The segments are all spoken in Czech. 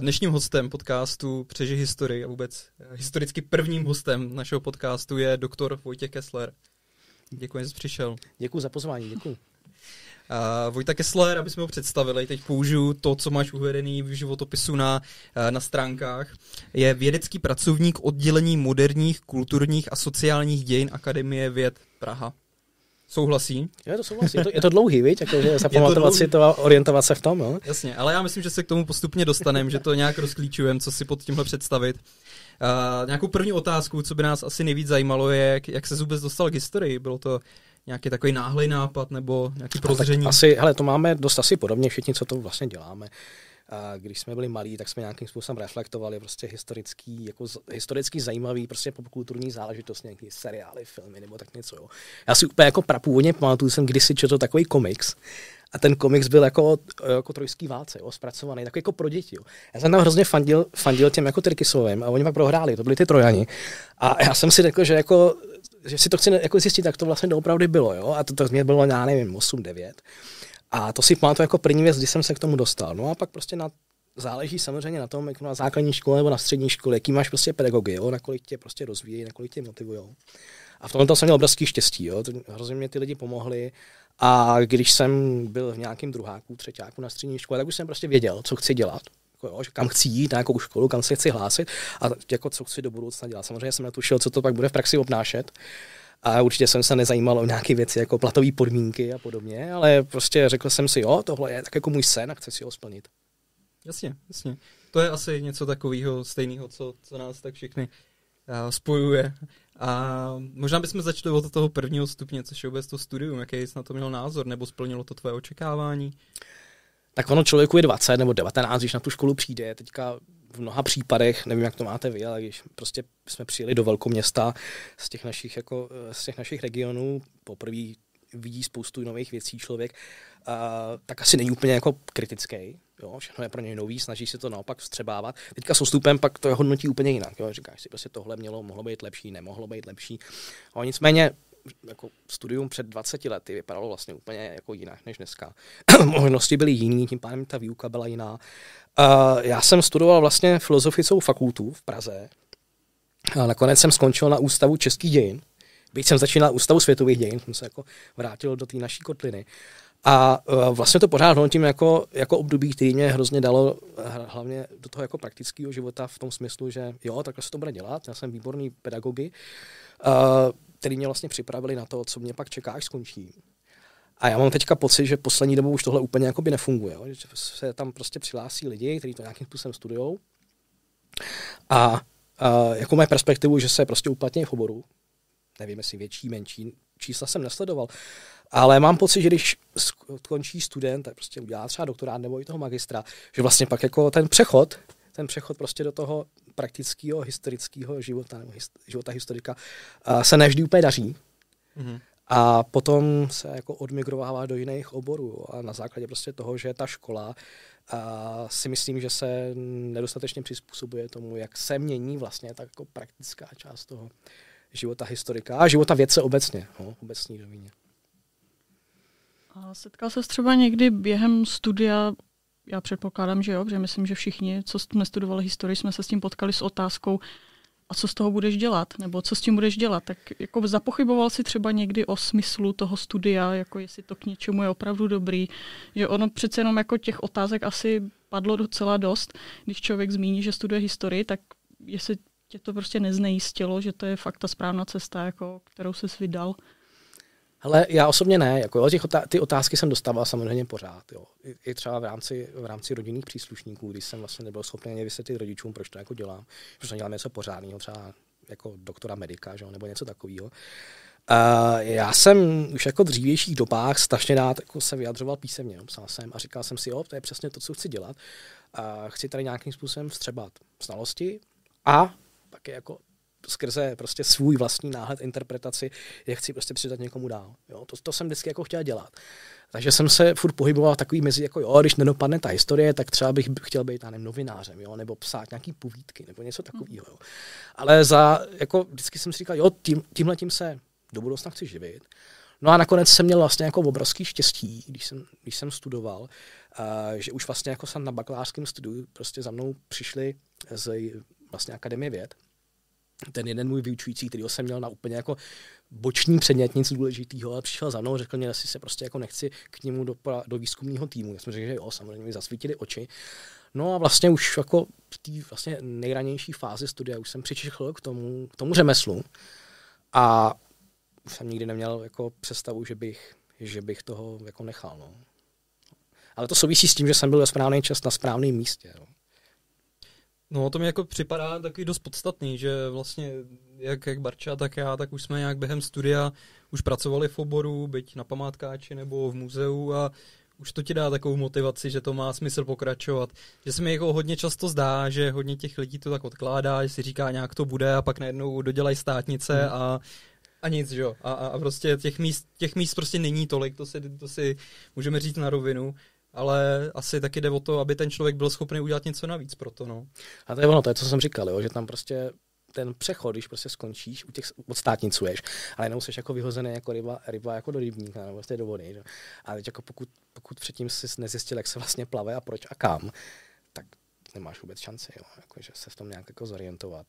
Dnešním hostem podcastu Přeži historii a vůbec historicky prvním hostem našeho podcastu je doktor Vojtěch Kessler. Děkuji, že jsi přišel. Děkuji za pozvání, děkuji. Uh, Vojta Kessler, aby jsme ho představili, teď použiju to, co máš uvedený v životopisu na, na stránkách, je vědecký pracovník oddělení moderních, kulturních a sociálních dějin Akademie věd Praha. Souhlasí? Jo, to souhlasí. Je to, je to dlouhý, viď? Jakože zapamatovat si to a orientovat se v tom, jo? Jasně, ale já myslím, že se k tomu postupně dostaneme, že to nějak rozklíčujeme, co si pod tímhle představit. Uh, nějakou první otázku, co by nás asi nejvíc zajímalo, je, jak, jak se vůbec dostal k historii. Bylo to nějaký takový náhlý nápad nebo nějaký prozření? Asi, hele, to máme dost asi podobně všichni, co to vlastně děláme. A když jsme byli malí, tak jsme nějakým způsobem reflektovali prostě historický, jako historicky zajímavý, prostě popkulturní záležitost, nějaký seriály, filmy nebo tak něco. Jo. Já si úplně jako prapůvodně pamatuju, jsem kdysi četl takový komiks, a ten komiks byl jako, jako trojský válce, jo, zpracovaný, takový jako pro děti. Jo. Já jsem tam hrozně fandil, fandil těm jako Tyrkisovým a oni pak prohráli, to byli ty Trojani. A já jsem si řekl, že jako že si to chci jako zjistit, jak to vlastně doopravdy bylo, jo? A to, to mě bylo, já nevím, 8, 9. A to si pamatuju jako první věc, když jsem se k tomu dostal. No a pak prostě na, záleží samozřejmě na tom, jak na základní škole nebo na střední škole, jaký máš prostě pedagogy, jo? nakolik tě prostě rozvíjí, nakolik tě motivují. A v tomto jsem měl obrovský štěstí, jo? hrozně mě ty lidi pomohli. A když jsem byl v nějakém druháku, třetíku na střední škole, tak už jsem prostě věděl, co chci dělat jako jo, že kam chci jít, na jakou školu, kam se chci hlásit a jako co chci do budoucna dělat. Samozřejmě jsem netušil, co to pak bude v praxi obnášet. A určitě jsem se nezajímal o nějaké věci jako platové podmínky a podobně, ale prostě řekl jsem si, jo, tohle je tak jako můj sen a chci si ho splnit. Jasně, jasně. To je asi něco takového stejného, co, co nás tak všechny uh, spojuje. A možná bychom začali od toho prvního stupně, což je vůbec to studium. Jaký jsi na to měl názor, nebo splnilo to tvoje očekávání? tak ono člověku je 20 nebo 19, když na tu školu přijde. Teďka v mnoha případech, nevím, jak to máte vy, ale když prostě jsme přijeli do velkoměsta z těch našich, jako, z těch našich regionů, poprvé vidí spoustu nových věcí člověk, uh, tak asi není úplně jako kritický. Jo, všechno je pro něj nový, snaží se to naopak vstřebávat. Teďka s ostupem pak to je hodnotí úplně jinak. Jo. Říkáš si, prostě tohle mělo, mohlo být lepší, nemohlo být lepší. A nicméně jako studium před 20 lety vypadalo vlastně úplně jako jinak než dneska. Možnosti byly jiný, tím pádem ta výuka byla jiná. Uh, já jsem studoval vlastně filozofickou fakultu v Praze. A nakonec jsem skončil na Ústavu českých dějin. Byť jsem začínal Ústavu světových dějin, jsem se jako vrátil do té naší kotliny. A uh, vlastně to pořád hodnotím jako, jako období, který mě hrozně dalo hlavně do toho jako praktického života v tom smyslu, že jo, takhle se to bude dělat, já jsem výborný pedagogy. Uh, který mě vlastně připravili na to, co mě pak čeká, až skončí. A já mám teďka pocit, že poslední dobou už tohle úplně jakoby nefunguje. Jo? Že se tam prostě přihlásí lidi, kteří to nějakým způsobem studují. A, a jako mají perspektivu, že se prostě uplatní v oboru. Nevím, jestli větší, menší, čísla jsem nesledoval. Ale mám pocit, že když skončí student, tak prostě udělá třeba doktorát nebo i toho magistra, že vlastně pak jako ten přechod, ten přechod prostě do toho praktického historického života nebo hist, života historika uh, se nevždy úplně daří. Mm-hmm. A potom se jako odmigrovává do jiných oborů a na základě prostě toho, že ta škola a si myslím, že se nedostatečně přizpůsobuje tomu, jak se mění vlastně ta jako praktická část toho života historika a života vědce obecně, no, obecní rovině. A setkal se třeba někdy během studia já předpokládám, že jo, protože myslím, že všichni, co jsme studovali historii, jsme se s tím potkali s otázkou, a co z toho budeš dělat, nebo co s tím budeš dělat. Tak jako zapochyboval si třeba někdy o smyslu toho studia, jako jestli to k něčemu je opravdu dobrý, že ono přece jenom jako těch otázek asi padlo docela dost, když člověk zmíní, že studuje historii, tak jestli tě to prostě neznejistilo, že to je fakt ta správná cesta, jako, kterou jsi vydal. Ale já osobně ne, jako jo, těch otá- ty otázky jsem dostával samozřejmě pořád, jo. I, I, třeba v rámci, v rámci rodinných příslušníků, když jsem vlastně nebyl schopný ani vysvětlit rodičům, proč to jako dělám, proč dělám něco pořádného, třeba jako doktora medika, že jo, nebo něco takového. Uh, já jsem už jako dřívějších dobách strašně rád jako se vyjadřoval písemně, psal jsem a říkal jsem si, jo, to je přesně to, co chci dělat. Uh, chci tady nějakým způsobem vstřebat znalosti a pak je jako skrze prostě svůj vlastní náhled, interpretaci, jak chci prostě přidat někomu dál. Jo? To, to jsem vždycky jako chtěl dělat. Takže jsem se furt pohyboval takový mezi, jako jo, když nedopadne ta historie, tak třeba bych chtěl být, nevím, novinářem, jo, nebo psát nějaký povídky, nebo něco takového. Jo. Ale za, jako vždycky jsem si říkal, jo, tím, tímhle tím se do budoucna chci živit. No a nakonec jsem měl vlastně jako obrovský štěstí, když jsem, když jsem studoval, uh, že už vlastně jako jsem na bakalářském studiu prostě za mnou přišli z vlastně Akademie věd, ten jeden můj vyučující, který jsem měl na úplně jako boční předmět, nic důležitého, ale přišel za mnou řekl mě, jestli se prostě jako nechci k němu do, do výzkumného týmu. Já jsem řekl, že jo, samozřejmě mi zasvítili oči. No a vlastně už jako v té vlastně nejranější fázi studia už jsem přičichl k tomu, k tomu řemeslu a jsem nikdy neměl jako představu, že bych, že bych toho jako nechal. No. Ale to souvisí s tím, že jsem byl ve správný čas na správném místě. No. No to mi jako připadá taky dost podstatný, že vlastně jak, jak Barča, tak já, tak už jsme nějak během studia už pracovali v oboru, byť na památkáči nebo v muzeu a už to ti dá takovou motivaci, že to má smysl pokračovat. Že se mi jako hodně často zdá, že hodně těch lidí to tak odkládá, že si říká nějak to bude a pak najednou dodělají státnice hmm. a a nic, že jo. A, a, prostě těch míst, těch míst prostě není tolik, to si, to si můžeme říct na rovinu ale asi taky jde o to, aby ten člověk byl schopný udělat něco navíc pro to. No. A to je ono, to je, co jsem říkal, jo, že tam prostě ten přechod, když prostě skončíš, u těch odstátnicuješ, ale jenom jsi jako vyhozený jako ryba, ryba jako do rybníka nebo prostě do vody. Že? A teď jako pokud, pokud předtím jsi nezjistil, jak se vlastně plave a proč a kam, tak nemáš vůbec šanci, jo? Jako, že se v tom nějak jako zorientovat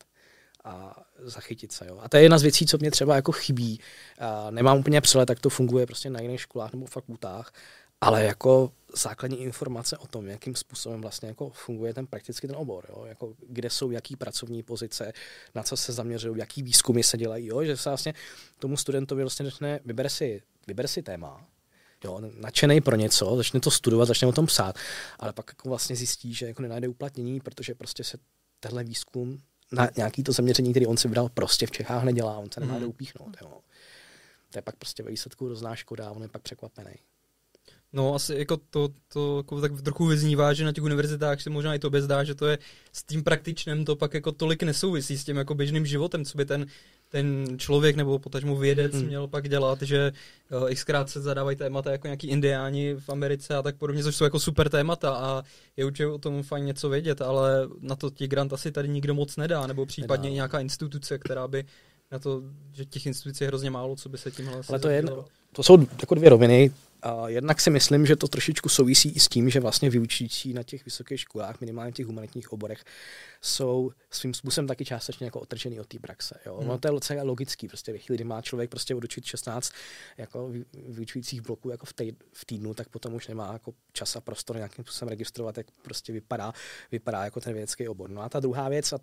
a zachytit se. Jo. A to je jedna z věcí, co mě třeba jako chybí. A nemám úplně přehled, tak to funguje prostě na jiných školách nebo fakultách, ale jako základní informace o tom, jakým způsobem vlastně jako funguje ten prakticky ten obor, jo? Jako, kde jsou jaký pracovní pozice, na co se zaměřují, jaký výzkumy se dělají, jo? že se vlastně tomu studentovi vlastně řekne, vyber si, vyber si téma, jo, nadšený pro něco, začne to studovat, začne o tom psát, ale pak jako vlastně zjistí, že jako nenajde uplatnění, protože prostě se tenhle výzkum na nějaký to zaměření, který on si vydal, prostě v Čechách nedělá, on se nemá mm. upíchnout. Jo. To je pak prostě ve výsledku hrozná škoda, on je pak překvapený. No asi jako to, to jako tak trochu vyznívá, že na těch univerzitách se možná i to zdá, že to je s tím praktičným to pak jako tolik nesouvisí s tím jako běžným životem, co by ten, ten člověk nebo potažmo vědec hmm. měl pak dělat, že uh, xkrát se zadávají témata jako nějaký indiáni v Americe a tak podobně, což jsou jako super témata a je určitě o tom fajn něco vědět, ale na to ti grant asi tady nikdo moc nedá, nebo případně nedá. nějaká instituce, která by na to, že těch institucí je hrozně málo, co by se tímhle Ale to, je, to jsou jako dvě roviny. A jednak si myslím, že to trošičku souvisí i s tím, že vlastně vyučující na těch vysokých školách, minimálně těch humanitních oborech, jsou svým způsobem taky částečně jako otržený od té praxe. Jo? Hmm. No to je docela logický, prostě ve chvíli, kdy má člověk prostě odučit 16 jako vyučujících bloků jako v, v týdnu, tak potom už nemá jako čas a prostor nějakým způsobem registrovat, jak prostě vypadá, vypadá jako ten vědecký obor. No a ta druhá věc, a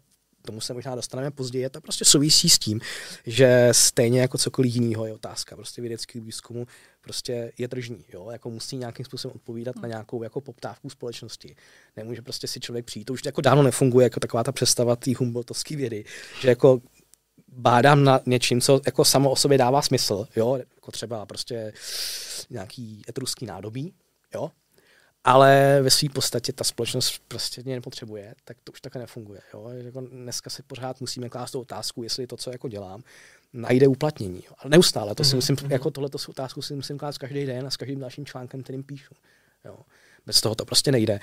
tomu se možná dostaneme později, to prostě souvisí s tím, že stejně jako cokoliv jiného je otázka prostě vědeckého výzkumu prostě je tržní, jo? jako musí nějakým způsobem odpovídat na nějakou jako poptávku společnosti. Nemůže prostě si člověk přijít, to už jako dávno nefunguje jako taková ta představa té Humboldtovské vědy, že jako bádám na něčím, co jako samo o sobě dává smysl, jo? jako třeba prostě nějaký etruský nádobí, jo? Ale ve své podstatě ta společnost prostě mě nepotřebuje, tak to už takhle nefunguje. Jo? Jako dneska si pořád musíme klást tu otázku, jestli to, co jako dělám, najde uplatnění. Jo? Ale neustále, to si mm-hmm. musím, mhm. jako tohleto otázku si musím klást každý den a s každým dalším článkem, kterým píšu. Jo? Bez toho to prostě nejde.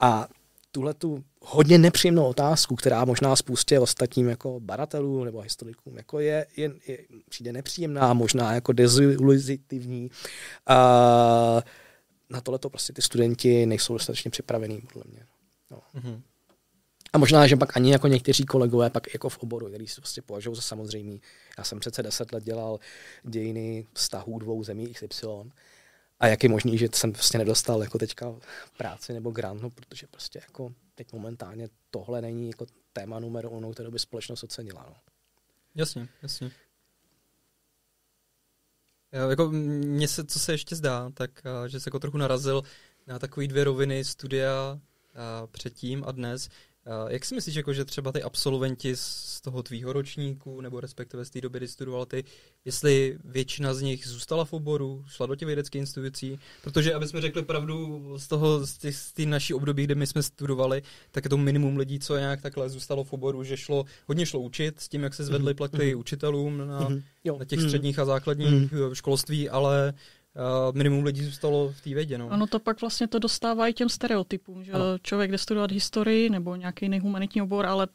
A tuhle tu hodně nepříjemnou otázku, která možná spoustě ostatním jako baratelům nebo historikům jako je, je, je přijde nepříjemná, možná jako deziluzitivní. Uh, na tohle to prostě ty studenti nejsou dostatečně připravení, podle mě. No. Mm-hmm. A možná, že pak ani jako někteří kolegové pak jako v oboru, který si prostě považují za samozřejmý. Já jsem přece deset let dělal dějiny vztahů dvou zemí XY a jak je možný, že jsem prostě nedostal jako teďka práci nebo grant, no, protože prostě jako teď momentálně tohle není jako téma numero ono, kterou by společnost ocenila. No. Jasně, jasně. Jako mně se, co se ještě zdá, tak že se jako trochu narazil na takové dvě roviny studia předtím a dnes, jak si myslíš, jako, že třeba ty absolventi z toho tvýho ročníku, nebo respektive z té doby, kdy studoval ty, jestli většina z nich zůstala v oboru, šla do těch vědeckých institucí? Protože, aby jsme řekli pravdu, z toho, z té naší období, kdy my jsme studovali, tak je to minimum lidí, co nějak takhle zůstalo v oboru, že šlo, hodně šlo učit s tím, jak se zvedly mhm. platy mm-hmm. učitelům na, mm-hmm. na těch mhm. středních a základních mm-hmm. školství, ale uh, minimum lidí zůstalo v té vědě. No. Ano, to pak vlastně to dostává i těm stereotypům, že ano. člověk jde studovat historii nebo nějaký jiný humanitní obor, ale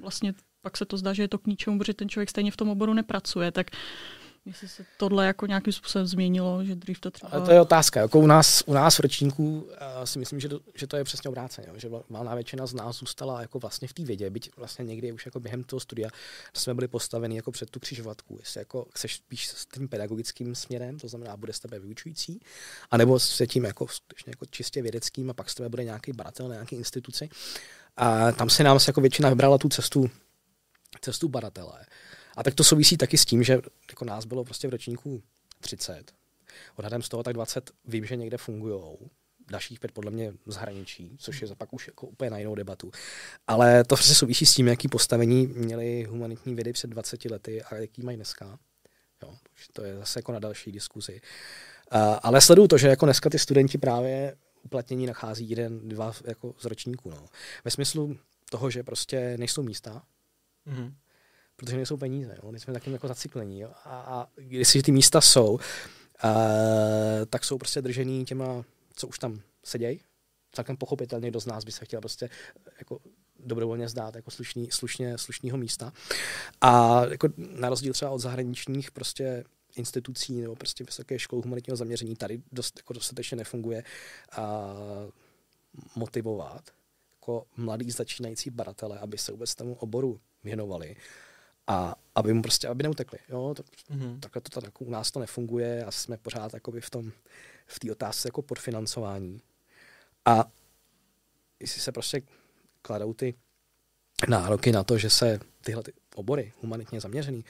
vlastně pak se to zdá, že je to k ničemu, protože ten člověk stejně v tom oboru nepracuje, tak Jestli se tohle jako nějakým způsobem změnilo, že dřív to třeba... Ale to je otázka. Jako u nás, u nás v ročníku uh, si myslím, že to, že to je přesně obráceně. Že valná většina z nás zůstala jako vlastně v té vědě, byť vlastně někdy už jako během toho studia jsme byli postaveni jako před tu křižovatku. Jestli jako chceš spíš s tím pedagogickým směrem, to znamená, bude z tebe vyučující, anebo se tím jako, jako čistě vědeckým a pak z tebe bude nějaký baratel, nějaký instituci. A tam se nám jako většina vybrala tu cestu, cestu baratele. A tak to souvisí taky s tím, že jako nás bylo prostě v ročníku 30. Odhadem z toho tak 20 vím, že někde fungují. Dalších pět podle mě zahraničí, což je pak už jako úplně na jinou debatu. Ale to prostě souvisí s tím, jaký postavení měli humanitní vědy před 20 lety a jaký mají dneska. Jo, to je zase jako na další diskuzi. Uh, ale sleduju to, že jako dneska ty studenti právě uplatnění nachází jeden, dva jako z ročníků. No. Ve smyslu toho, že prostě nejsou místa, mm-hmm protože nejsou peníze. Jo? My jsme taky jako zaciklení. Jo? A, a když ty místa jsou, uh, tak jsou prostě držený těma, co už tam sedějí. Celkem pochopitelně, kdo z nás by se chtěl prostě jako dobrovolně zdát jako slušný, slušně, slušného místa. A jako na rozdíl třeba od zahraničních prostě institucí nebo prostě vysoké školy humanitního zaměření tady dost, jako dostatečně nefunguje a motivovat jako mladý začínající baratele, aby se vůbec tomu oboru věnovali a aby mu prostě, aby neutekli. Jo? To, mm-hmm. Takhle to tak u nás to nefunguje a jsme pořád jakoby v tom, v té otázce jako podfinancování. A jestli se prostě kladou ty nároky na to, že se tyhle ty obory humanitně zaměřený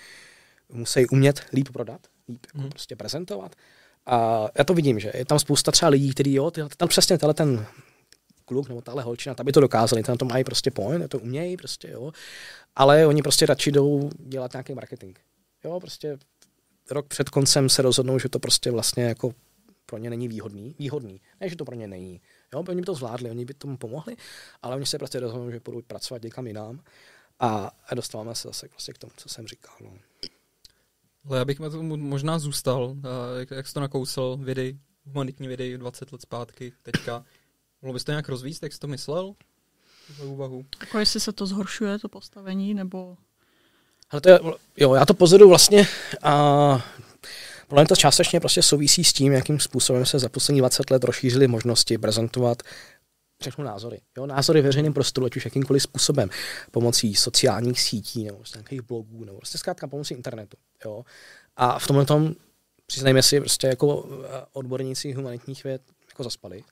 musí umět líp prodat, líp jako mm. prostě prezentovat. A já to vidím, že je tam spousta třeba lidí, kteří, jo, tam přesně tenhle ten kluk nebo tahle holčina, tam by to dokázali, tam to mají prostě point, to umějí prostě, jo ale oni prostě radši jdou dělat nějaký marketing. Jo, prostě rok před koncem se rozhodnou, že to prostě vlastně jako pro ně není výhodný. Výhodný. Ne, že to pro ně není. Jo, oni by to zvládli, oni by tomu pomohli, ale oni se prostě rozhodnou, že budou pracovat někam jinam a, dostáváme se zase prostě k tomu, co jsem říkal. No. Ale já bych tomu možná zůstal, jak, jak jsi to nakousl, vědy, humanitní vědy 20 let zpátky, teďka. Mohl bys to nějak rozvíct, jak jsi to myslel? úvahu. Jako jestli se to zhoršuje, to postavení, nebo... Ale to je, jo, já to pozoruju vlastně a podle to částečně prostě souvisí s tím, jakým způsobem se za poslední 20 let rozšířily možnosti prezentovat všechno názory. Jo, názory veřejným prostoru, ať už jakýmkoliv způsobem, pomocí sociálních sítí nebo prostě nějakých blogů, nebo prostě zkrátka pomocí internetu. Jo. A v tomhle tom, přiznejme si, prostě jako eh, odborníci humanitních věd jako zaspali.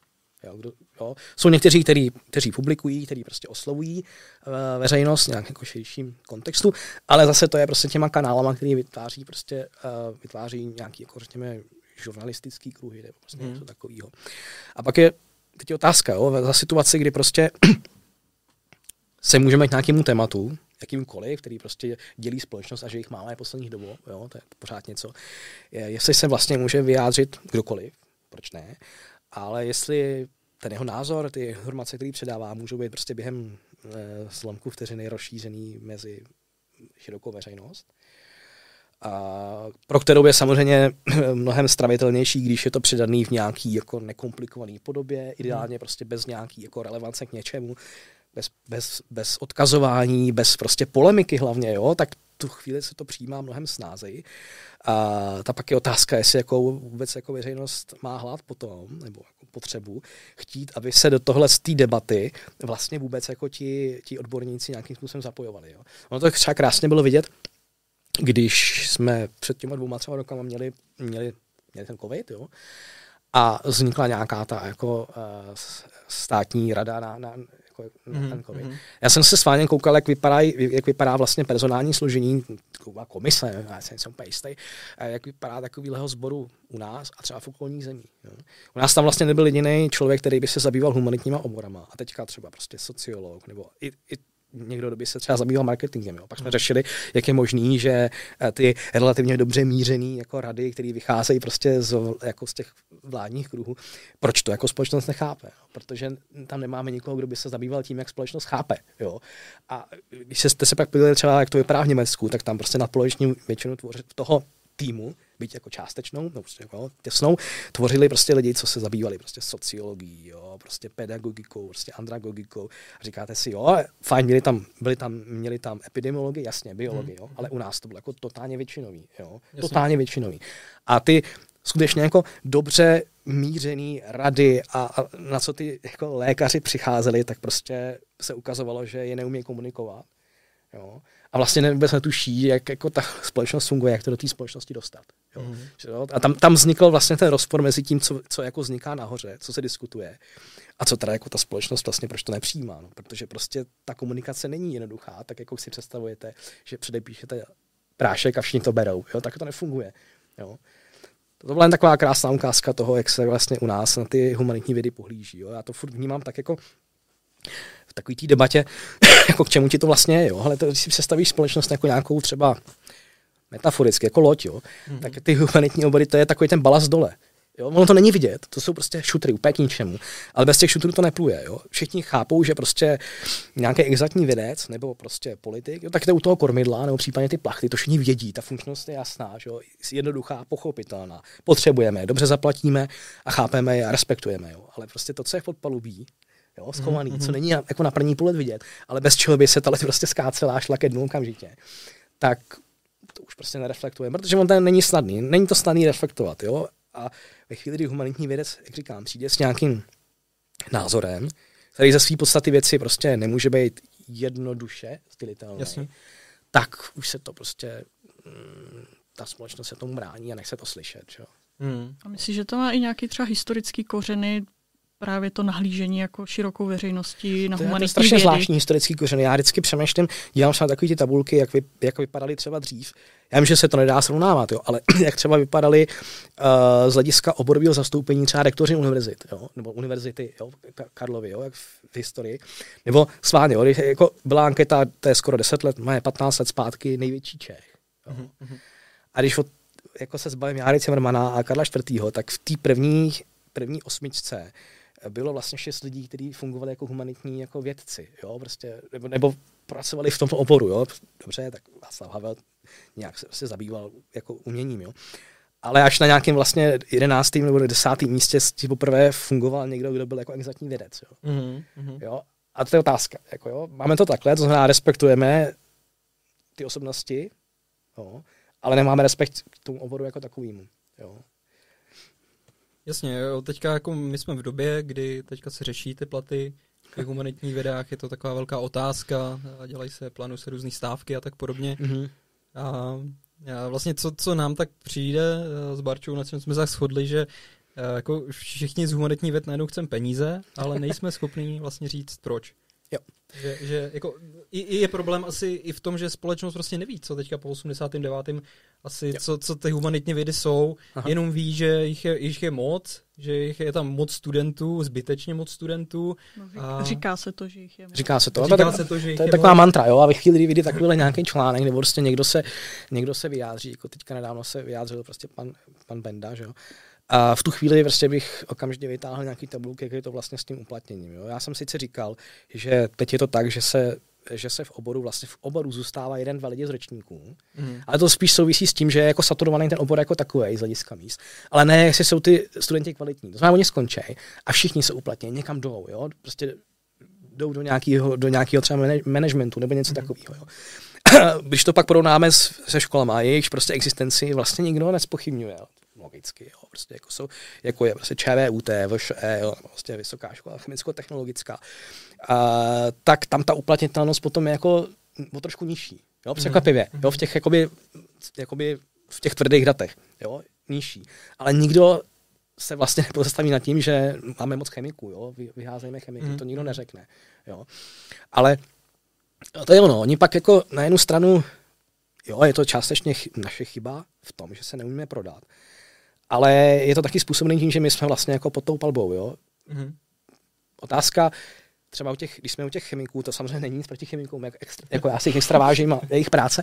Jo, kdo, jo. Jsou někteří, který, kteří publikují, kteří prostě oslovují uh, veřejnost nějak jako širším kontextu, ale zase to je prostě těma kanálama, který vytváří prostě uh, vytváří nějaký, jako řekněme, žurnalistický kruhy nebo prostě hmm. něco takového. A pak je teď je otázka, jo, za situaci, kdy prostě se můžeme k nějakému tématu, jakýmkoliv, který prostě dělí společnost a že jich máme posledních dobou, jo, to je pořád něco, je, jestli se vlastně může vyjádřit kdokoliv, proč ne, ale jestli ten jeho názor, ty informace, které předává, můžou být prostě během e, zlomku vteřiny rozšířený mezi širokou veřejnost, a pro kterou je samozřejmě mnohem stravitelnější, když je to předaný v nějaký jako nekomplikovaný podobě, ideálně prostě bez nějaký jako relevance k něčemu, bez, bez, bez odkazování, bez prostě polemiky hlavně, jo, tak tu chvíli se to přijímá mnohem snázeji. A ta pak je otázka, jestli jako vůbec jako veřejnost má hlad potom, nebo jako potřebu chtít, aby se do tohle z té debaty vlastně vůbec jako ti, ti odborníci nějakým způsobem zapojovali. Jo. Ono to třeba krásně bylo vidět, když jsme před těma dvouma třeba rokama měli, měli, měli ten covid, jo, a vznikla nějaká ta jako uh, státní rada na, na, jako mm-hmm. mm-hmm. Já jsem se s Váněm koukal, jak vypadá, jak vypadá vlastně personální složení, taková komise, já jsem úplně jistý, jak vypadá takovýhleho sboru u nás a třeba v okolních zemí. Jo. U nás tam vlastně nebyl jediný člověk, který by se zabýval humanitníma oborama a teďka třeba prostě sociolog nebo i, i někdo, kdo by se třeba zabýval marketingem. Jo. Pak jsme řešili, jak je možný, že eh, ty relativně dobře mířený jako rady, které vycházejí prostě z, jako z těch vládních kruhů, proč to jako společnost nechápe? Jo. Protože tam nemáme nikoho, kdo by se zabýval tím, jak společnost chápe. Jo. A když jste se pak podívali třeba, jak to vypadá v Německu, tak tam prostě nadpoloviční většinu toho týmu byť jako částečnou, no prostě jako těsnou, tvořili prostě lidi, co se zabývali prostě sociologií, jo, prostě pedagogikou, prostě andragogikou. A říkáte si, jo, fajn, měli tam, byli tam, měli tam epidemiologii, jasně, biologii, jo, ale u nás to bylo jako totálně většinový, jo, jasně. totálně většinový. A ty skutečně jako dobře mířený rady a, a na co ty jako lékaři přicházeli, tak prostě se ukazovalo, že je neumí komunikovat. Jo? A vlastně vůbec netuší, jak jako ta společnost funguje, jak to do té společnosti dostat. Jo? Mm. A tam, tam vznikl vlastně ten rozpor mezi tím, co, co jako vzniká nahoře, co se diskutuje, a co teda jako ta společnost vlastně, proč to nepřijímá. No? Protože prostě ta komunikace není jednoduchá, tak jako si představujete, že předepíšete prášek a všichni to berou. Jo? Tak to nefunguje. Jo? To byla jen taková krásná ukázka toho, jak se vlastně u nás na ty humanitní vědy pohlíží. Jo? Já to furt vnímám tak jako v takové té debatě, jako k čemu ti to vlastně je. Jo? Ale to, když si představíš společnost jako nějakou třeba metaforicky, jako loď, jo? Mm-hmm. tak ty humanitní obory, to je takový ten balast dole. Jo, ono to není vidět, to jsou prostě šutry úplně k ničemu, ale bez těch šutrů to nepluje. Jo. Všichni chápou, že prostě nějaký exaktní vědec nebo prostě politik, jo, tak to u toho kormidla nebo případně ty plachty, to všichni vědí, ta funkčnost je jasná, že jo, jednoduchá, pochopitelná. Potřebujeme, dobře zaplatíme a chápeme je a respektujeme. Jo. Ale prostě to, co je v podpalubí, jo, schovaný, mm-hmm. co není jako na první pohled vidět, ale bez čeho by se ta prostě skácela a šla ke dnu okamžitě, tak to už prostě nereflektuje, protože on ten není snadný, není to snadný reflektovat, jo, a ve chvíli, kdy humanitní vědec, jak říkám, přijde s nějakým názorem, který ze své podstaty věci prostě nemůže být jednoduše stylitelný, Jasně. tak už se to prostě, mm, ta společnost se tomu brání a nechce to slyšet. Čo? Hmm. A myslíš, že to má i nějaký třeba historický kořeny, právě to nahlížení jako širokou veřejností na humanitní To je strašně vědy. zvláštní historický kořen. Já vždycky přemýšlím, dělám třeba takové ty tabulky, jak, vy, jak vypadaly třeba dřív. Já vím, že se to nedá srovnávat, jo, ale jak třeba vypadaly uh, z hlediska oborového zastoupení třeba rektoři univerzit, jo, nebo univerzity jo, Karlovy, jo, jak v, v historii. Nebo sválně, jo, jako byla anketa, to je skoro 10 let, má 15 let zpátky, největší Čech. Jo. Mm-hmm. A když od, jako se zbavím Járy Cimrmana a Karla IV., tak v té první, první osmičce bylo vlastně šest lidí, kteří fungovali jako humanitní jako vědci, jo, prostě, nebo, nebo pracovali v tom oboru, jo, dobře, tak Václav Havel nějak se, se zabýval jako uměním, jo. Ale až na nějakém vlastně jedenáctým nebo desátým místě poprvé fungoval někdo, kdo byl jako exaktní vědec, jo. Mm-hmm. jo? A to je otázka, jako jo, máme to takhle, to znamená, respektujeme ty osobnosti, jo, ale nemáme respekt k tomu oboru jako takovýmu, jo. Jasně, jo, teďka jako my jsme v době, kdy teďka se řeší ty platy v humanitních vědách, je to taková velká otázka, dělají se, plánují se různé stávky a tak podobně. Mm-hmm. A, a vlastně co, co nám tak přijde s Barčou, na čem jsme se shodli, že jako všichni z humanitní věd najednou chceme peníze, ale nejsme schopni vlastně říct proč. Jo. Že, že jako, i, i je problém asi i v tom, že společnost prostě neví, co teďka po 89. asi, co, co ty humanitní vědy jsou, Aha. jenom ví, že jich je, jich je moc, že jich je tam moc studentů, zbytečně moc studentů. No, a... Říká se to, že jich je moc. Říká se to. Říká tak, se to, že jich to je, je taková moc. mantra, jo, a ve chvíli, kdy vidí takovýhle nějaký článek, nebo prostě někdo se, někdo se vyjádří, jako teďka nedávno se vyjádřil prostě pan, pan Benda, že jo, a v tu chvíli prostě bych okamžitě vytáhl nějaký tabulky, jak je to vlastně s tím uplatněním. Jo. Já jsem sice říkal, že teď je to tak, že se že se v oboru vlastně v oboru zůstává jeden, dva lidi z ročníků. Mm. Ale to spíš souvisí s tím, že je jako saturovaný ten obor jako takový z hlediska míst. Ale ne, jestli jsou ty studenti kvalitní. To znamená, oni skončí a všichni se uplatní, někam jdou, jo? Prostě jdou do nějakého, do nějakého třeba managementu nebo něco mm. takového. Jo? Když to pak porovnáme se školama, jejichž prostě existenci vlastně nikdo nespochybňuje. Jo? logicky, jo, prostě jako, jsou, jako je prostě ČVUT, VŠE, jo, prostě vysoká škola chemicko-technologická, a, tak tam ta uplatnitelnost potom je jako o trošku nižší, jo, mhm. překvapivě, jo, v těch jakoby, jakoby v těch tvrdých datech, jo, nižší. Ale nikdo se vlastně nepozastaví nad tím, že máme moc chemiků, jo, vyházejme chemiky, mm. to nikdo neřekne, jo. Ale to je ono, oni pak jako na jednu stranu, jo, je to částečně naše chyba v tom, že se neumíme prodat, ale je to taky způsobený tím, že my jsme vlastně jako pod tou palbou, jo. Mm-hmm. Otázka, třeba u těch, když jsme u těch chemiků, to samozřejmě není nic proti chemikům, jak, extra, jako já si jich extra vážím a jejich práce,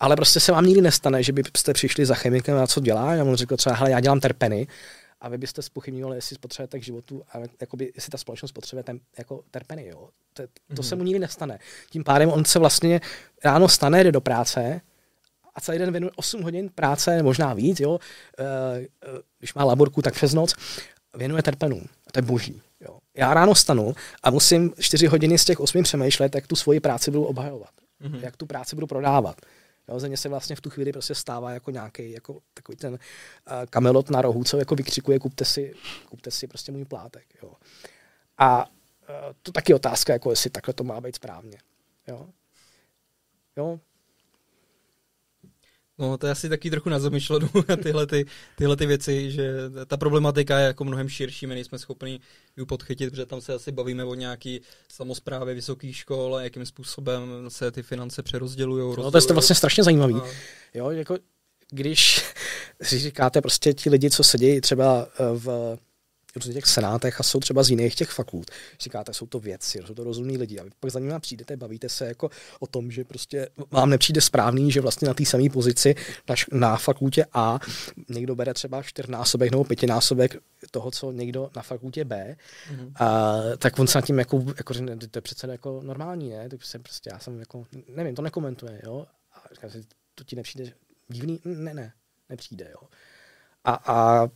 ale prostě se vám nikdy nestane, že byste přišli za chemikem a co dělá, já mu řekl třeba, hele, já dělám terpeny, a vy byste spochybňovali, jestli spotřebujete k životu a jakoby, jestli ta společnost potřebuje ten, jako terpeny. Jo. To, to mm-hmm. se mu nikdy nestane. Tím pádem on se vlastně ráno stane, jde do práce a celý den věnuje 8 hodin práce, možná víc, jo, e, když má laborku, tak přes noc, věnuje terpenům. To je boží. Jo. Já ráno stanu a musím 4 hodiny z těch 8 přemýšlet, jak tu svoji práci budu obhajovat, mm-hmm. jak tu práci budu prodávat. Jo, ze mě se vlastně v tu chvíli prostě stává jako nějaký jako takový ten uh, kamelot na rohu, co jako vykřikuje, kupte si, kupte si prostě můj plátek. Jo. A uh, to taky otázka, jako jestli takhle to má být správně. Jo. Jo, No, to je asi taky trochu na zamyšlenou tyhle, ty, tyhle ty věci, že ta problematika je jako mnohem širší, my nejsme schopni ji podchytit, protože tam se asi bavíme o nějaký samozprávě vysokých škol a jakým způsobem se ty finance přerozdělují. No, to je vlastně strašně zajímavý. A... Jo, jako když si říkáte prostě ti lidi, co sedí třeba eh, v různých těch senátech a jsou třeba z jiných těch fakult. Říkáte, jsou to věci, jsou to rozumní lidi. A vy pak za nimi přijdete, bavíte se jako o tom, že prostě vám nepřijde správný, že vlastně na té samé pozici na, na fakultě A někdo bere třeba čtyřnásobek nebo pětinásobek toho, co někdo na fakultě B, mm-hmm. a, tak on se nad tím jako, jako to je přece jako normální, ne? To jsem prostě, já jsem jako, nevím, to nekomentuje, jo? A říká si, to ti nepřijde divný? Ne, ne, nepřijde, jo. A, a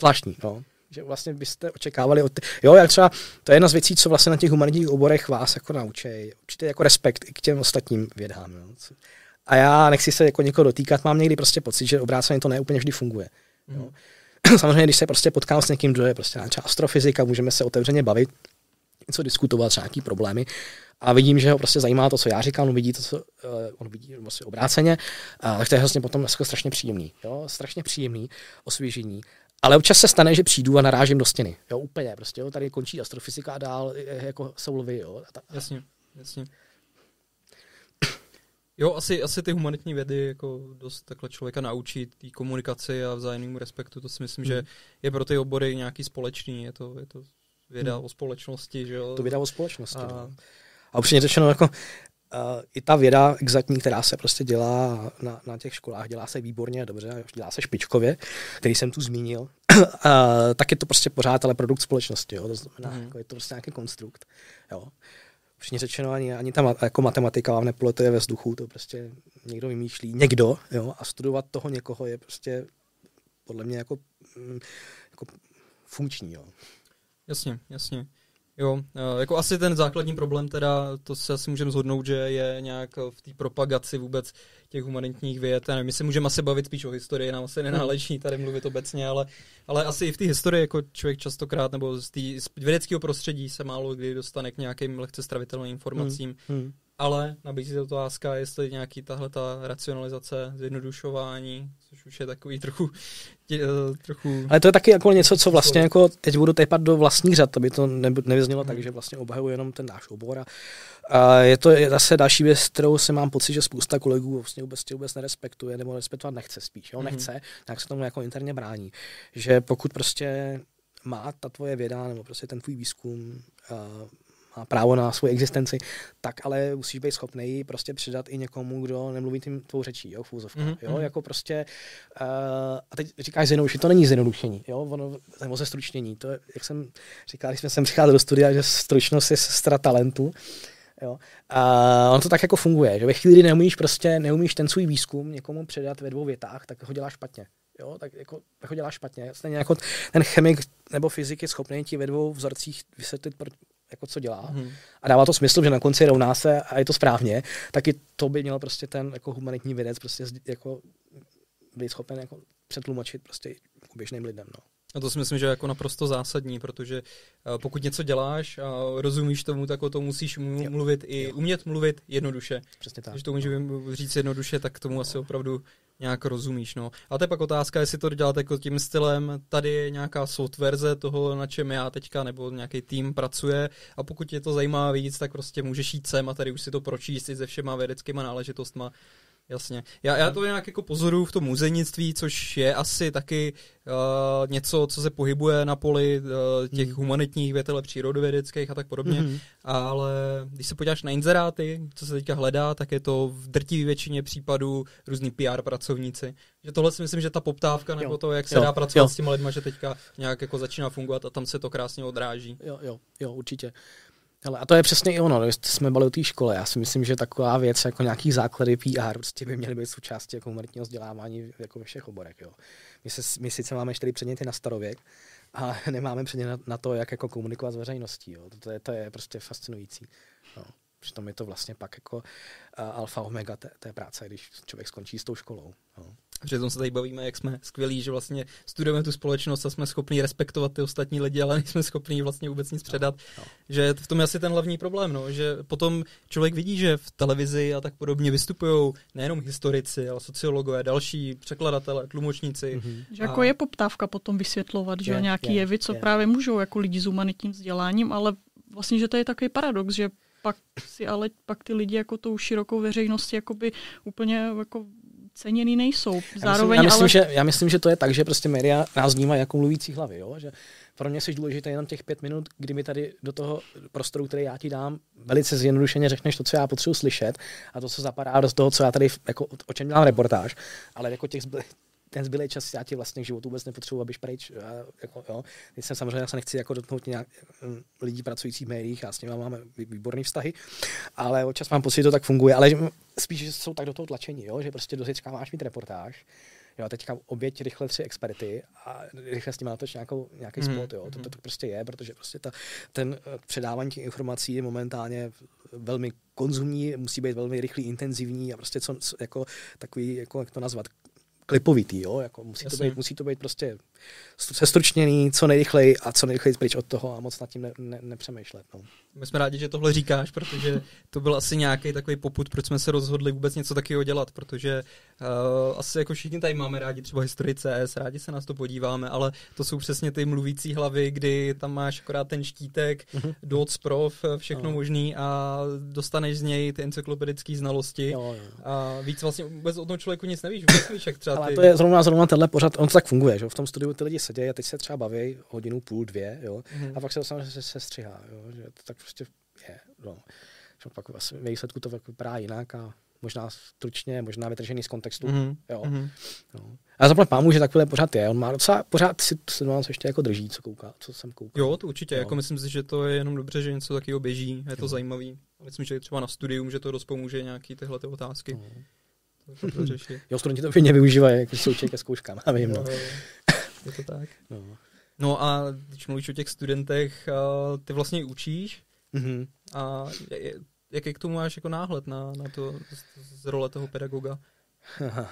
zvláštní, no. Že vlastně byste očekávali od... Jo, jak třeba, to je jedna z věcí, co vlastně na těch humanitních oborech vás jako naučí. Určitě jako respekt i k těm ostatním vědám. Jo. A já nechci se jako někoho dotýkat, mám někdy prostě pocit, že obráceně to neúplně vždy funguje. Mm. Jo. Samozřejmě, když se prostě potkám s někým, kdo je prostě třeba astrofyzika, můžeme se otevřeně bavit, něco diskutovat, třeba nějaký problémy, a vidím, že ho prostě zajímá to, co já říkám, on vidí to, co uh, on vidí vlastně obráceně, uh, tak to je vlastně potom strašně příjemný, jo? strašně příjemný osvěžení. Ale občas se stane, že přijdu a narážím do stěny. Jo, úplně, prostě, jo, tady končí astrofyzika a dál jako jsou lvy, jo. A ta, jasně, jasně. Jo, asi, asi ty humanitní vědy jako dost takhle člověka naučí té komunikaci a vzájemnému respektu. To si myslím, hmm. že je pro ty obory nějaký společný. Je to, je to věda hmm. o společnosti, že jo. To věda o společnosti. A, no. a upřímně řečeno, jako Uh, I ta věda exaktní, která se prostě dělá na, na těch školách, dělá se výborně, dobře, dělá se špičkově, který jsem tu zmínil, uh, tak je to prostě pořád ale produkt společnosti, jo? to znamená, mm. jako je to prostě nějaký konstrukt. Jo? Upřímně řečeno, ani, ani ta jako matematika vám nepoletuje ve vzduchu, to prostě někdo vymýšlí, někdo, jo? a studovat toho někoho je prostě podle mě jako, mm, jako funkční. Jo? Jasně, jasně. Jo, eh, jako asi ten základní problém teda, to se asi můžeme zhodnout, že je nějak v té propagaci vůbec těch humanitních věd. Nevím, my se můžeme asi bavit spíš o historii, nám asi nenáleží tady mluvit obecně, ale, ale asi i v té historii jako člověk častokrát, nebo z, tý, z vědeckého prostředí se málo kdy dostane k nějakým lehce stravitelným informacím. Hmm. Hmm ale nabízí se otázka, jestli nějaký tahle ta racionalizace, zjednodušování, což už je takový trochu, tě, eh, trochu... Ale to je taky jako něco, co vlastně jako teď budu tepat do vlastních řad, aby to nevyznělo hmm. tak, že vlastně obhajuji jenom ten náš obor. A, a je to je zase další věc, kterou si mám pocit, že spousta kolegů vlastně vůbec, vůbec nerespektuje, nebo respektovat nechce spíš. Jo? Hmm. Nechce, tak se tomu jako interně brání. Že pokud prostě má ta tvoje věda, nebo prostě ten tvůj výzkum uh, má právo na svou existenci, tak ale musíš být schopný prostě předat i někomu, kdo nemluví tím tvou řečí, jo, fůzovka, mm-hmm. jo, mhm. jako prostě, uh, a teď říkáš zjednodušení, to není zjednodušení, jo, ono, nebo ze stručnění, to je, jak jsem říkal, když jsme sem přicházeli do studia, že stručnost je sestra talentu, Jo. A on to tak jako funguje, že ve chvíli, kdy neumíš prostě, neumíš ten svůj výzkum někomu předat ve dvou větách, tak ho děláš špatně. Jo, tak jako, tak ho děláš špatně. Stejně jako ten chemik nebo fyzik je schopný ti ve dvou vzorcích vysvětlit, jako co dělá hmm. a dává to smysl, že na konci rovná se a je to správně, tak i to by měl prostě ten jako humanitní vědec prostě jako být schopen jako přetlumočit prostě běžným lidem. No. A to si myslím, že je jako naprosto zásadní, protože eh, pokud něco děláš a rozumíš tomu, tak o tom musíš mluvit jo. i jo. umět mluvit jednoduše. Přesně tak. Když to můžeme říct jednoduše, tak tomu asi opravdu nějak rozumíš. No. A to je pak otázka, jestli to děláte jako tím stylem, tady je nějaká softverze toho, na čem já teďka, nebo nějaký tým pracuje a pokud tě to zajímá víc, tak prostě můžeš jít sem a tady už si to pročíst i se všema vědeckýma náležitostma Jasně. Já, já to nějak jako pozoruju v tom muzejnictví, což je asi taky uh, něco, co se pohybuje na poli uh, těch mm. humanitních věd, ale přírodovědeckých a tak podobně. Mm. Ale když se podíváš na inzeráty, co se teďka hledá, tak je to v drtivé většině případů různý PR pracovníci. Že tohle si myslím, že ta poptávka nebo to, jak se jo. dá pracovat jo. s těma lidma, že teďka nějak jako začíná fungovat a tam se to krásně odráží. Jo, jo, jo, určitě. Ale a to je přesně i ono, když jsme byli o té škole. Já si myslím, že taková věc jako nějaký základy PR prostě by měly být součástí jako humanitního vzdělávání jako ve všech oborech. Jo. My, se, my sice máme čtyři předměty na starověk, a nemáme předmět na, na, to, jak jako komunikovat s veřejností. Jo. To, je, to je prostě fascinující. No. Přitom je to vlastně pak jako uh, alfa omega té, té práce, když člověk skončí s tou školou. No. Přitom se tady bavíme, jak jsme skvělí, že vlastně studujeme tu společnost a jsme schopni respektovat ty ostatní lidi, ale nejsme schopni vlastně vůbec nic předat. No, no. Že v tom je asi ten hlavní problém, no, že potom člověk vidí, že v televizi a tak podobně vystupují nejenom historici, ale sociologové, další překladatelé, tlumočníci. Mm-hmm. Že jako a... je poptávka potom vysvětlovat, že je, nějaký je, jevy, co je. právě můžou jako lidi s humanitním vzděláním, ale vlastně, že to je takový paradox, že pak si ale pak ty lidi jako tou širokou veřejností jakoby úplně jako ceněný nejsou. Zároveň, já, myslím, já, myslím, ale... že, já myslím, že to je tak, že prostě média nás vnímají jako mluvící hlavy. Jo? Že pro mě jsi důležité jenom těch pět minut, kdy mi tady do toho prostoru, který já ti dám, velice zjednodušeně řekneš to, co já potřebuji slyšet a to, co zapadá do toho, co já tady, jako, o čem dělám reportáž, ale jako těch ten zbylý čas já ti vlastně k životu vůbec nepotřebuji, abyš pryč. Já, jako, jo. Teď jsem samozřejmě se nechci jako dotknout nějak hm, lidí pracujících v médiích, a s nimi máme výborné vztahy, ale občas mám pocit, že to tak funguje, ale spíš, že jsou tak do toho tlačení, jo, že prostě do máš mít reportáž, jo, teďka oběť rychle tři experty a rychle s tím natoč nějakou, nějaký mm. spot, jo, to, to, to, prostě je, protože prostě ta, ten eh, předávání těch informací je momentálně velmi konzumní, musí být velmi rychlý, intenzivní a prostě co, co jako takový, jako jak to nazvat, klipovitý, jo? Jako musí, to být, musí to být prostě sestručněný co nejrychleji a co nejrychleji pryč od toho a moc nad tím ne, ne, nepřemýšlet. No. My jsme rádi, že tohle říkáš, protože to byl asi nějaký takový poput, proč jsme se rozhodli vůbec něco takového dělat, protože uh, asi jako všichni tady máme rádi třeba historii CS, rádi se nás to podíváme, ale to jsou přesně ty mluvící hlavy, kdy tam máš akorát ten štítek, mm-hmm. doc, prof, všechno no. možný a dostaneš z něj ty encyklopedické znalosti jo, jo. a víc vlastně vůbec o tom člověku nic nevíš, vůbec nevíš, jak třeba ty... Ale to je zrovna, zrovna tenhle pořad, on to tak funguje, že v tom studiu ty lidi sedějí a teď se třeba baví hodinu, půl, dvě, jo, mm-hmm. a pak se samozřejmě se, se střihá, jo, že to tak prostě je, no. Pak vlastně ve výsledku to vypadá jinak a možná stručně, možná vytržený z kontextu, mm-hmm. jo. Mm-hmm. No. A zaplať pámu, že takhle pořád je. On má docela pořád si to ještě jako drží, co kouká, co jsem koukal. Jo, to určitě. Jo. Jako myslím si, že to je jenom dobře, že něco takového běží. Je to jo. zajímavý. Myslím, že třeba na studium, že to dost pomůže nějaký tyhle ty otázky. No. To, to jo, studenti to hodně využívají, jako souček ke zkouškám. Já vím, no. Je to tak. No. no a když mluvíš o těch studentech, ty vlastně učíš mm-hmm. a jaký k tomu máš jako náhled na, na to z, z role toho pedagoga?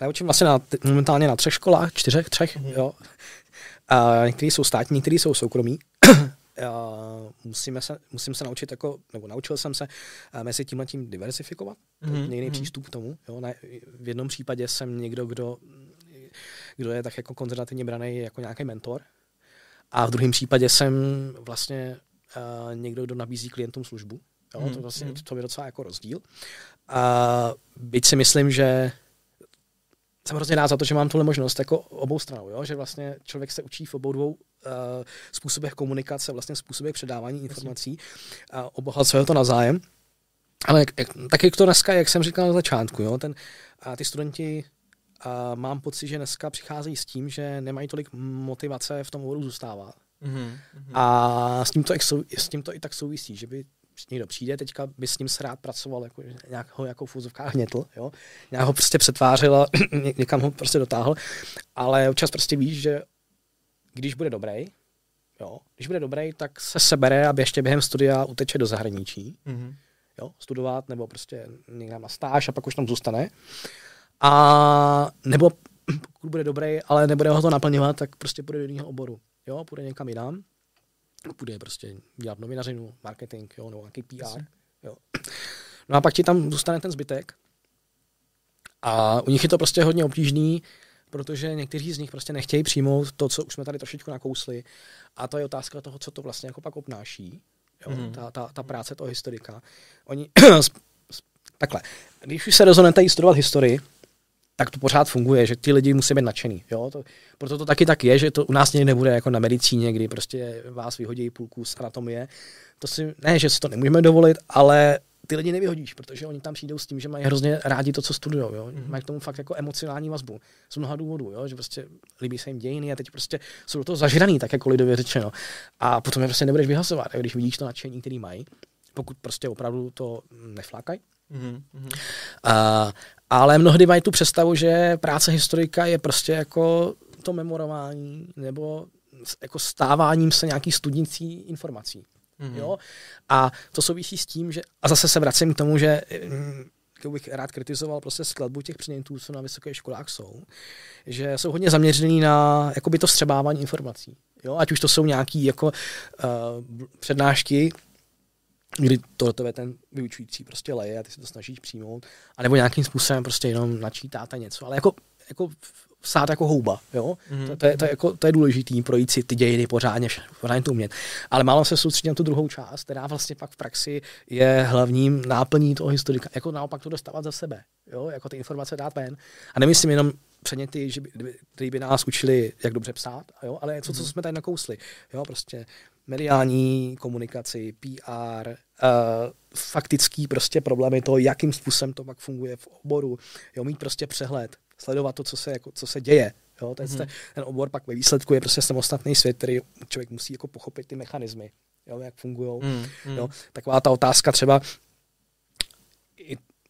Já učím vlastně na, momentálně na třech školách, čtyřech, třech, mm-hmm. jo. A některý jsou státní, některý jsou soukromí. musíme se, musím se naučit, jako, nebo naučil jsem se uh, mezi tím tím diversifikovat, mm-hmm. jiný mm-hmm. přístup k tomu. Jo. Na, v jednom případě jsem někdo, kdo kdo je tak jako konzervativně braný jako nějaký mentor. A v druhém případě jsem vlastně uh, někdo, kdo nabízí klientům službu. Jo, mm, to, vlastně, mm. to je docela jako rozdíl. A byť si myslím, že jsem hrozně rád za to, že mám tuhle možnost jako obou stranou, jo? že vlastně člověk se učí v obou dvou uh, způsobech komunikace, vlastně způsobech předávání informací a obohacuje to navzájem. Ale jak, jak, tak jak to dneska, jak jsem říkal na začátku, jo? Ten, a ty studenti a mám pocit, že dneska přicházejí s tím, že nemají tolik motivace v tom úvodu zůstávat. Mm-hmm. A s tím, to, s tím to i tak souvisí, že by někdo přijde, teďka by s ním se rád pracoval, jako, nějak ho jako v úzovkách hnětl, jo? nějak ho prostě přetvářil a někam ho prostě dotáhl, ale občas prostě víš, že když bude dobrý, jo, když bude dobrý, tak se sebere a ještě během studia uteče do zahraničí, mm-hmm. jo, studovat nebo prostě někam na stáž a pak už tam zůstane. A nebo pokud bude dobrý, ale nebude ho to naplňovat, tak prostě půjde do jiného oboru. Jo, půjde někam jinam. Půjde prostě dělat novinařinu, marketing, jo, nebo nějaký PR. Jo. No a pak ti tam zůstane ten zbytek. A u nich je to prostě hodně obtížný, protože někteří z nich prostě nechtějí přijmout to, co už jsme tady trošičku nakousli. A to je otázka toho, co to vlastně jako pak obnáší. Jo, mm. ta, ta, ta práce toho historika. Oni, takhle, když už se rozhodnete studovat historii, tak to pořád funguje, že ty lidi musí být nadšený. Jo? To, proto to taky tak je, že to u nás někdy nebude jako na medicíně, kdy prostě vás vyhodí půlku z anatomie. To si, ne, že si to nemůžeme dovolit, ale ty lidi nevyhodíš, protože oni tam přijdou s tím, že mají hrozně rádi to, co studují. Jo? Mhm. Mají k tomu fakt jako emocionální vazbu. Z mnoha důvodů, jo? že prostě líbí se jim dějiny a teď prostě jsou do toho zažraný, tak jako lidově řečeno. A potom je prostě nebudeš vyhlasovat, když vidíš to nadšení, který mají, pokud prostě opravdu to neflákají. Mhm, mhm. A, ale mnohdy mají tu představu, že práce historika je prostě jako to memorování nebo jako stáváním se nějaký studnicí informací. Mhm. Jo? A to souvisí s tím, že, a zase se vracím k tomu, že mm, jako bych rád kritizoval prostě skladbu těch předmětů, co na vysokých školách jsou, že jsou hodně zaměřený na jakoby to střebávání informací. Jo? Ať už to jsou nějaký jako uh, přednášky, kdy tohle je ten vyučující prostě leje a ty se to snažíš přijmout, anebo nějakým způsobem prostě jenom načítáte něco, ale jako, jako sát jako houba, jo? Mhm. To, to, je, to, je, jako, to je důležitý, projít si ty dějiny pořádně, pořádně to umět. Ale málo se soustředit na tu druhou část, která vlastně pak v praxi je hlavním náplní toho historika. Jako naopak to dostávat za sebe, jo? jako ty informace dát ven. A nemyslím jenom předměty, že by, který by nás učili, jak dobře psát, jo? ale něco, co jsme tady nakousli. Jo? Prostě mediální komunikaci, PR, uh, faktický prostě problémy toho, jakým způsobem to pak funguje v oboru, jo? mít prostě přehled, sledovat to, co se, jako, co se děje. Jo? Ten, Mhm. mm-hmm. ten obor pak ve výsledku je prostě samostatný svět, který člověk musí jako pochopit ty mechanismy, jo? jak fungují. Mhm, mhm. Jo? Taková ta otázka třeba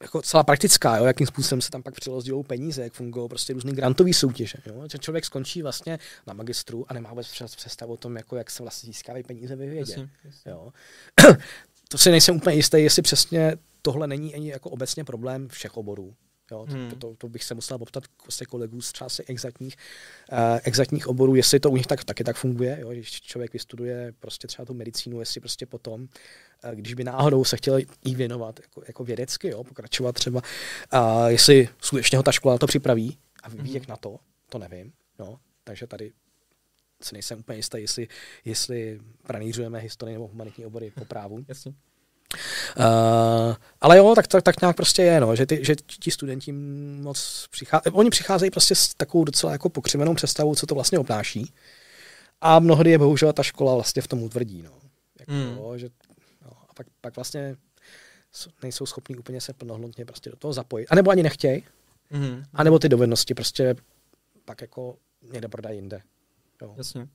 jako celá praktická, jo? jakým způsobem se tam pak přirozdělují peníze, jak fungují prostě různý grantový soutěže. Jo? Že člověk skončí vlastně na magistru a nemá vůbec představu o tom, jako jak se vlastně získávají peníze ve vědě. Jasně, jasně. Jo. to si nejsem úplně jistý, jestli přesně tohle není ani jako obecně problém všech oborů. Jo, to, Hmm. to, to, bych se musel poptat vlastně kolegů z třeba exaktních, uh, exaktních oborů, jestli to u nich tak, taky tak funguje, jo, když člověk vystuduje prostě třeba tu medicínu, jestli prostě potom, uh, když by náhodou se chtěl jí věnovat jako, jako vědecky, jo, pokračovat třeba, uh, jestli skutečně ho ta škola na to připraví a ví, Mhm. jak na to, to nevím. No, takže tady si nejsem úplně jistý, jestli, jestli pranířujeme historii nebo humanitní obory po právu. Jasně. Uh, ale jo, tak, tak, tak nějak prostě je, no, že, ty, že ti studenti moc přicházejí, oni přicházejí prostě s takovou docela jako pokřivenou představou, co to vlastně obnáší. A mnohdy je bohužel ta škola vlastně v tom utvrdí, no. Jako, Mm. že, no, a pak, pak vlastně nejsou schopní úplně se plnohodnotně prostě do toho zapojit. A nebo ani nechtějí, Mhm. a nebo ty dovednosti prostě pak jako někde prodají jinde. Jo. Jasně.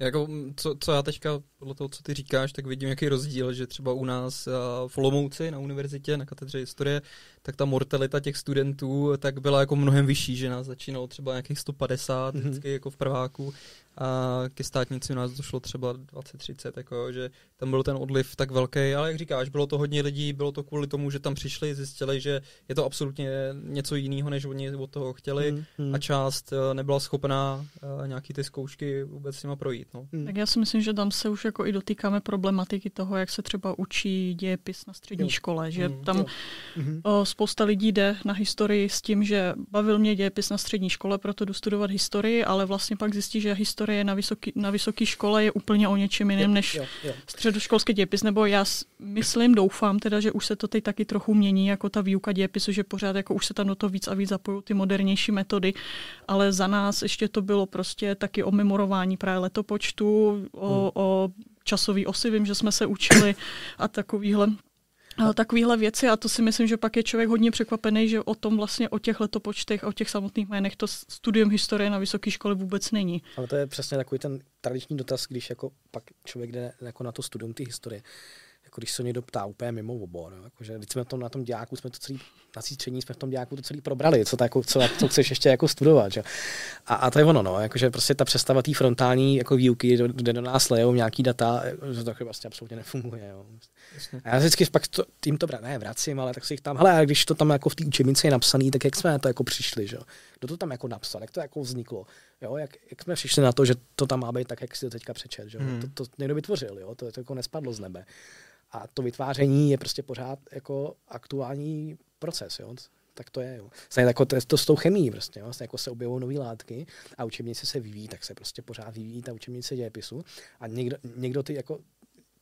Jako, co, co já teďka, podle toho, co ty říkáš, tak vidím jaký rozdíl, že třeba u nás v Olomouci na univerzitě, na katedře historie, tak ta mortalita těch studentů tak byla jako mnohem vyšší, že nás začínalo třeba nějakých 150 Mhm. mm-hmm. vždycky jako v prváku a ke státnici u nás došlo třeba 20-30, jako, že tam byl ten odliv tak velký, ale jak říkáš, bylo to hodně lidí, bylo to kvůli tomu, že tam přišli, zjistili, že je to absolutně něco jiného, než oni od toho chtěli Mm, mm. a část eh, nebyla schopná eh, nějaký ty zkoušky vůbec s nima projít. No. Mm. Tak já si myslím, že tam se už jako i dotýkáme problematiky toho, jak se třeba učí dějepis na střední Jo. škole, že Mm. tam Jo. Mhm. o, spousta lidí jde na historii s tím, že bavil mě dějepis na střední škole, proto jdu studovat historii, ale vlastně pak zjistí, že historie na vysoký, na vysoké škole je úplně o něčem jiném než jo, jo. středoškolský dějepis, nebo já myslím, doufám teda, že už se to teď taky trochu mění, jako ta výuka dějepisu, že pořád jako už se tam do toho víc a víc zapojují ty modernější metody, ale za nás ještě to bylo prostě taky o memorování právě letopočtu, o, o časový osy, vím, že jsme se učili a takovýhle a takovýhle věci a to si myslím, že pak je člověk hodně překvapený, že o tom vlastně o těch letopočtech, o těch samotných jménech to studium historie na vysoké škole vůbec není. Ale to je přesně takový ten tradiční dotaz, když jako pak člověk jde jako na to studium ty historie. Jako když se někdo ptá úplně mimo obor, no, jako, že když jsme tom, na tom dějáku, jsme to celý, na té střední jsme v tom dějáku to celý probrali, co, to jako, co, co chceš ještě jako studovat. Že? A, a, to je ono, no, jakože prostě ta představa té frontální jako výuky, do- kde do nás lejou nějaký data, že to vlastně absolutně nefunguje. Jo. A já vždycky pak to, tím to ne, vracím, ale tak si jich tam, hele, a když to tam jako v té učebnici je napsaný, tak jak jsme na to jako přišli, že jo? Kdo to tam jako napsal, jak to jako vzniklo, jo? Jak, jak jsme přišli na to, že to tam má být tak, jak si to teďka přečet, že jo? Hmm. To, to, někdo vytvořil, jo? To, to jako nespadlo z nebe. A to vytváření je prostě pořád jako aktuální proces, jo? Tak to je, jo. Stejně jako to, to s tou chemií prostě, jo? Stejně jako se objevují nové látky a učebnice se vyvíjí, tak se prostě pořád vyvíjí ta učebnice dějepisu a někdo, někdo ty jako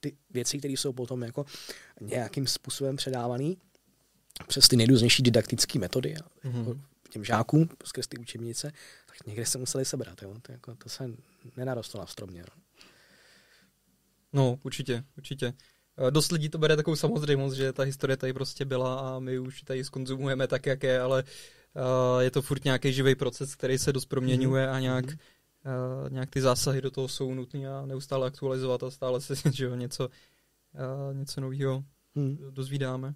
ty věci, které jsou potom jako nějakým způsobem předávané přes ty nejrůznější didaktické metody a Mhm. jako těm žákům skrz ty učebnice, tak někde se museli sebrat. Jo? To, jako, to se nenarostlo na stromě. No. No, určitě, určitě. Eh, dost lidí to bere takovou samozřejmost, že ta historie tady prostě byla a my už tady skonzumujeme tak, jak je, ale uh, je to furt nějaký živý proces, který se dost proměňuje a nějak, uh, nějak ty zásahy do toho jsou nutné a neustále aktualizovat a stále se že jo, něco, uh, něco nového hmm. dozvídáme.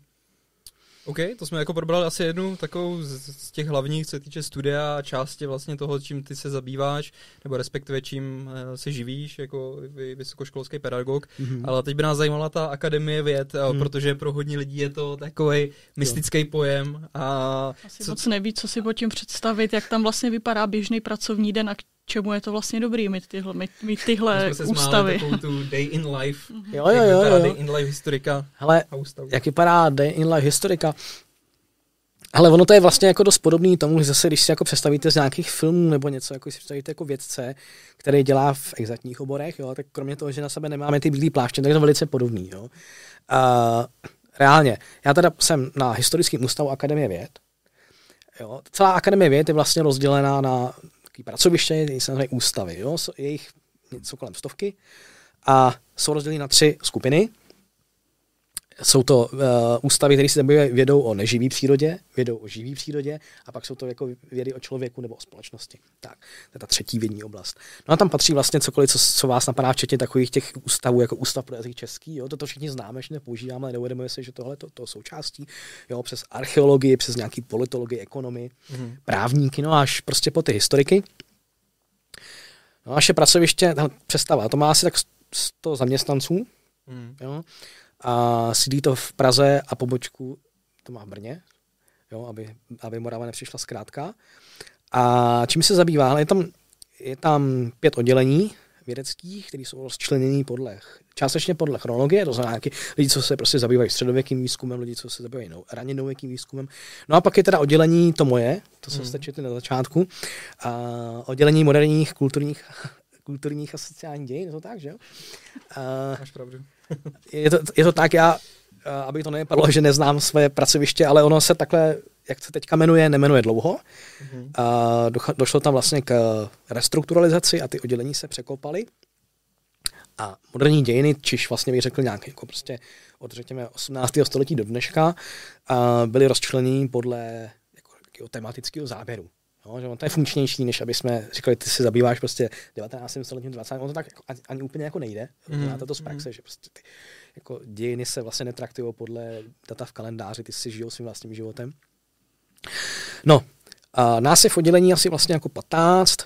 OK, to jsme jako probrali asi jednu takovou z, z těch hlavních, co se týče studia a části vlastně toho, čím ty se zabýváš, nebo respektive čím uh, se živíš jako vy, vysokoškolský pedagog. Mm-hmm. Ale teď by nás zajímala ta akademie věd, mm. protože pro hodně lidí je to takový mystický pojem. A Asi co... moc neví, co si pod tím představit, jak tam vlastně vypadá běžný pracovní den a čemu je to vlastně dobrý mít tyhle, mít, mít tyhle jsme ústavy. Se tu Day in Life. Mm-hmm. Jo, jo, jo, jo. Day in Life historika Hele, jak vypadá Day in Life historika? Ale ono to je vlastně jako dost podobný tomu, že zase, když si jako představíte z nějakých filmů nebo něco, jako si představíte jako vědce, který dělá v exaktních oborech, jo, tak kromě toho, že na sebe nemáme ty bílé pláště, tak je to velice podobný. Jo. A, reálně, já teda jsem na historickém ústavu Akademie věd. Jo. Celá Akademie věd je vlastně rozdělená na takový pracoviště, samozřejmě ústavy, jo, je jich něco kolem stovky a jsou rozděleny na tři skupiny. Jsou to uh, ústavy, které se zabývají vědou o neživý přírodě, vědou o živý přírodě a pak jsou to jako vědy o člověku nebo o společnosti. Tak, to je ta třetí vědní oblast. No a tam patří vlastně cokoliv, co, co vás napadá, včetně takových těch ústavů, jako Ústav pro jazyk český. Jo? Toto všichni známe, že nepoužíváme, ale neuvědomujeme si, že tohle to, to součástí. Jo? Přes archeologii, přes nějaký politologii, ekonomii, mm-hmm. právníky, no až prostě po ty historiky. No naše pracoviště, představa, to má asi tak 100 zaměstnanců. Mm. Jo? A sídlí to v Praze a pobočku to má v Brně, jo, aby, aby Morava nepřišla zkrátka. A čím se zabývá? Je tam, je tam pět oddělení vědeckých, které jsou rozčleněny podle, částečně podle chronologie, to znamená nějaký lidi, co se prostě zabývají středověkým výzkumem, lidi, co se zabývají no, raně nověkým výzkumem. No a pak je teda oddělení, to moje, to co mm. jste četli na začátku, a oddělení moderních kulturních kulturních a sociálních dějin, to tak, že jo? Máš pravdu. Je, to, je to tak, já, aby to nepadlo, že neznám své pracoviště, ale ono se takhle, jak se teďka jmenuje, nemenuje dlouho. Mm-hmm. Uh, došlo tam vlastně k restrukturalizaci a ty oddělení se překopaly. A moderní dějiny, čiž vlastně bych řekl nějak jako prostě od řekněme 18. století do dneška, uh, byly rozčleněny podle jako, tematického záběru. No, že on to je funkčnější, než aby jsme říkali, ty se zabýváš prostě 19. stoletím, 20. On to tak jako, ani, ani úplně jako nejde. Mm. Máte to z praxe, mm. že prostě ty jako dějiny se vlastně netraktují podle data v kalendáři, ty si žijou svým vlastním životem. No, a nás je v oddělení asi vlastně jako 15,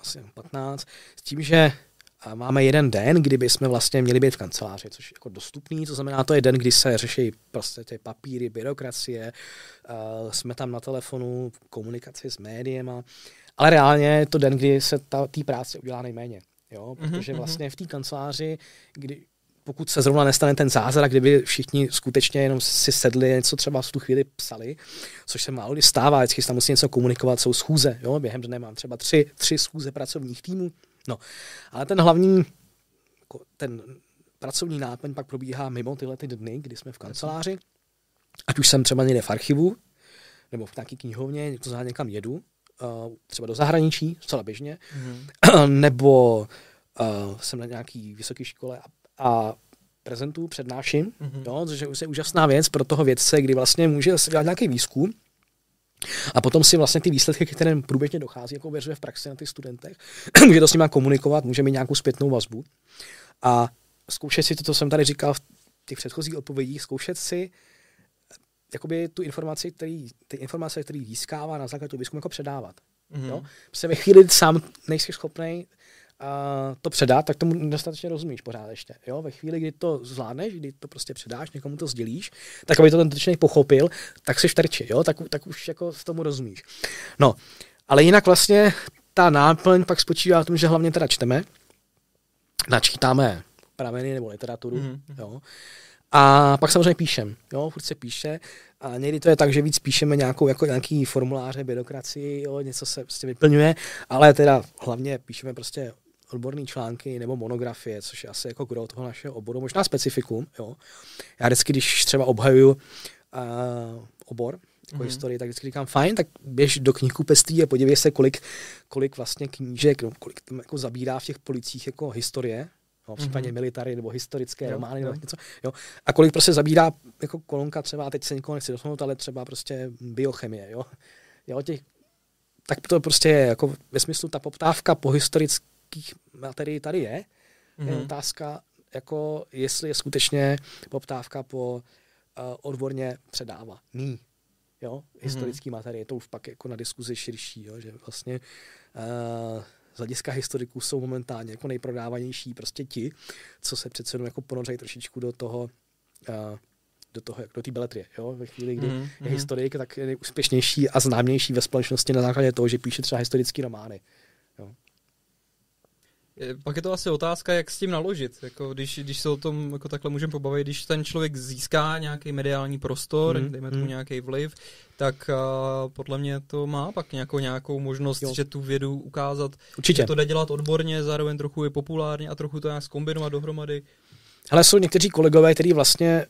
asi 15, s tím, že máme jeden den, kdy bychom vlastně měli být v kanceláři, což je jako dostupný, to znamená, to je den, kdy se řeší prostě ty papíry, byrokracie, uh, jsme tam na telefonu, komunikaci s médiema, ale reálně je to den, kdy se té práce udělá nejméně. Jo? Mhm, Protože mhm. vlastně v té kanceláři, kdy pokud se zrovna nestane ten zázrak, kdyby všichni skutečně jenom si sedli, něco třeba v tu chvíli psali, což se málo kdy stává, vždycky se tam musí něco komunikovat, jsou schůze, jo? během dne mám třeba tři, tři schůze pracovních týmů, No, ale ten hlavní, ten pracovní náplň pak probíhá mimo tyhle ty dny, kdy jsme v kanceláři. Ať už jsem třeba někde v archivu, nebo v nějaké knihovně, to znamená někam jedu, uh, třeba do zahraničí, zcela běžně, mm-hmm. nebo uh, jsem na nějaký vysoké škole a, a prezentuju, přednáším, mm-hmm. jo, což je úžasná věc pro toho vědce, kdy vlastně může dělat nějaký výzkum a potom si vlastně ty výsledky, ke kterým průběžně dochází, jako věřuje v praxi na těch studentech, může to s nimi komunikovat, může mít nějakou zpětnou vazbu. A zkoušet si to, co jsem tady říkal v těch předchozích odpovědích, zkoušet si jakoby tu informaci, který, ty informace, které získává na základě toho výzkumu, jako předávat. Mm-hmm. Jo? Protože ve chvíli sám nejsi schopný to předat, tak tomu dostatečně rozumíš pořád ještě. Jo? Ve chvíli, kdy to zvládneš, kdy to prostě předáš, někomu to sdělíš, tak aby to ten dotyčný pochopil, tak jsi v terči, jo? Tak, tak už jako s tomu rozumíš. No, ale jinak vlastně ta náplň pak spočívá v tom, že hlavně teda čteme, načítáme prameny nebo literaturu, mm-hmm. jo? A pak samozřejmě píšem, jo, furt se píše. A někdy to je tak, že víc píšeme nějakou, jako nějaký formuláře, byrokracii, jo, něco se prostě vyplňuje, ale teda hlavně píšeme prostě odborné články nebo monografie, což je asi jako kdo toho našeho oboru, možná specifikum. Jo. Já vždycky, když třeba obhajuju uh, obor, jako mm-hmm. historii, tak vždycky říkám, fajn, tak běž do knihkupectví a podívej se, kolik, kolik vlastně knížek, no, kolik tam jako zabírá v těch policích jako historie, jo, případně mm-hmm. military nebo historické Jo, romány jo. nebo něco, jo. A kolik prostě zabírá jako kolonka třeba, a teď se nikoho nechci dotknout, ale třeba prostě biochemie, jo. jo těch, tak to prostě je, jako ve smyslu ta poptávka po historických materií tady je, mm-hmm. je Mhm. otázka, jako jestli je skutečně poptávka po uh, odborně předává. Ní. Jo, historický mm-hmm. materie, to už pak jako na diskuzi širší, jo, že vlastně uh, z hlediska historiků jsou momentálně jako nejprodávanější prostě ti, co se přece jenom jako ponořejí trošičku do toho, uh, do toho, jak do té beletrie, jo, ve chvíli, kdy Mhm, mm-hmm. je mhm. historik, tak je nejúspěšnější a známější ve společnosti na základě toho, že píše třeba historické romány. Je- Pak je to asi otázka, jak s tím naložit. Jako když, když se o tom jako takhle můžeme pobavit, když ten člověk získá nějaký mediální prostor, mm, dejme tomu mhm. nějaký vliv, tak uh, podle mě to má pak nějakou, nějakou možnost, Jo. že tu vědu ukázat, Určitě. že to jde dělat odborně, zároveň trochu i populárně a trochu to nějak zkombinovat dohromady. Ale jsou někteří kolegové, kteří vlastně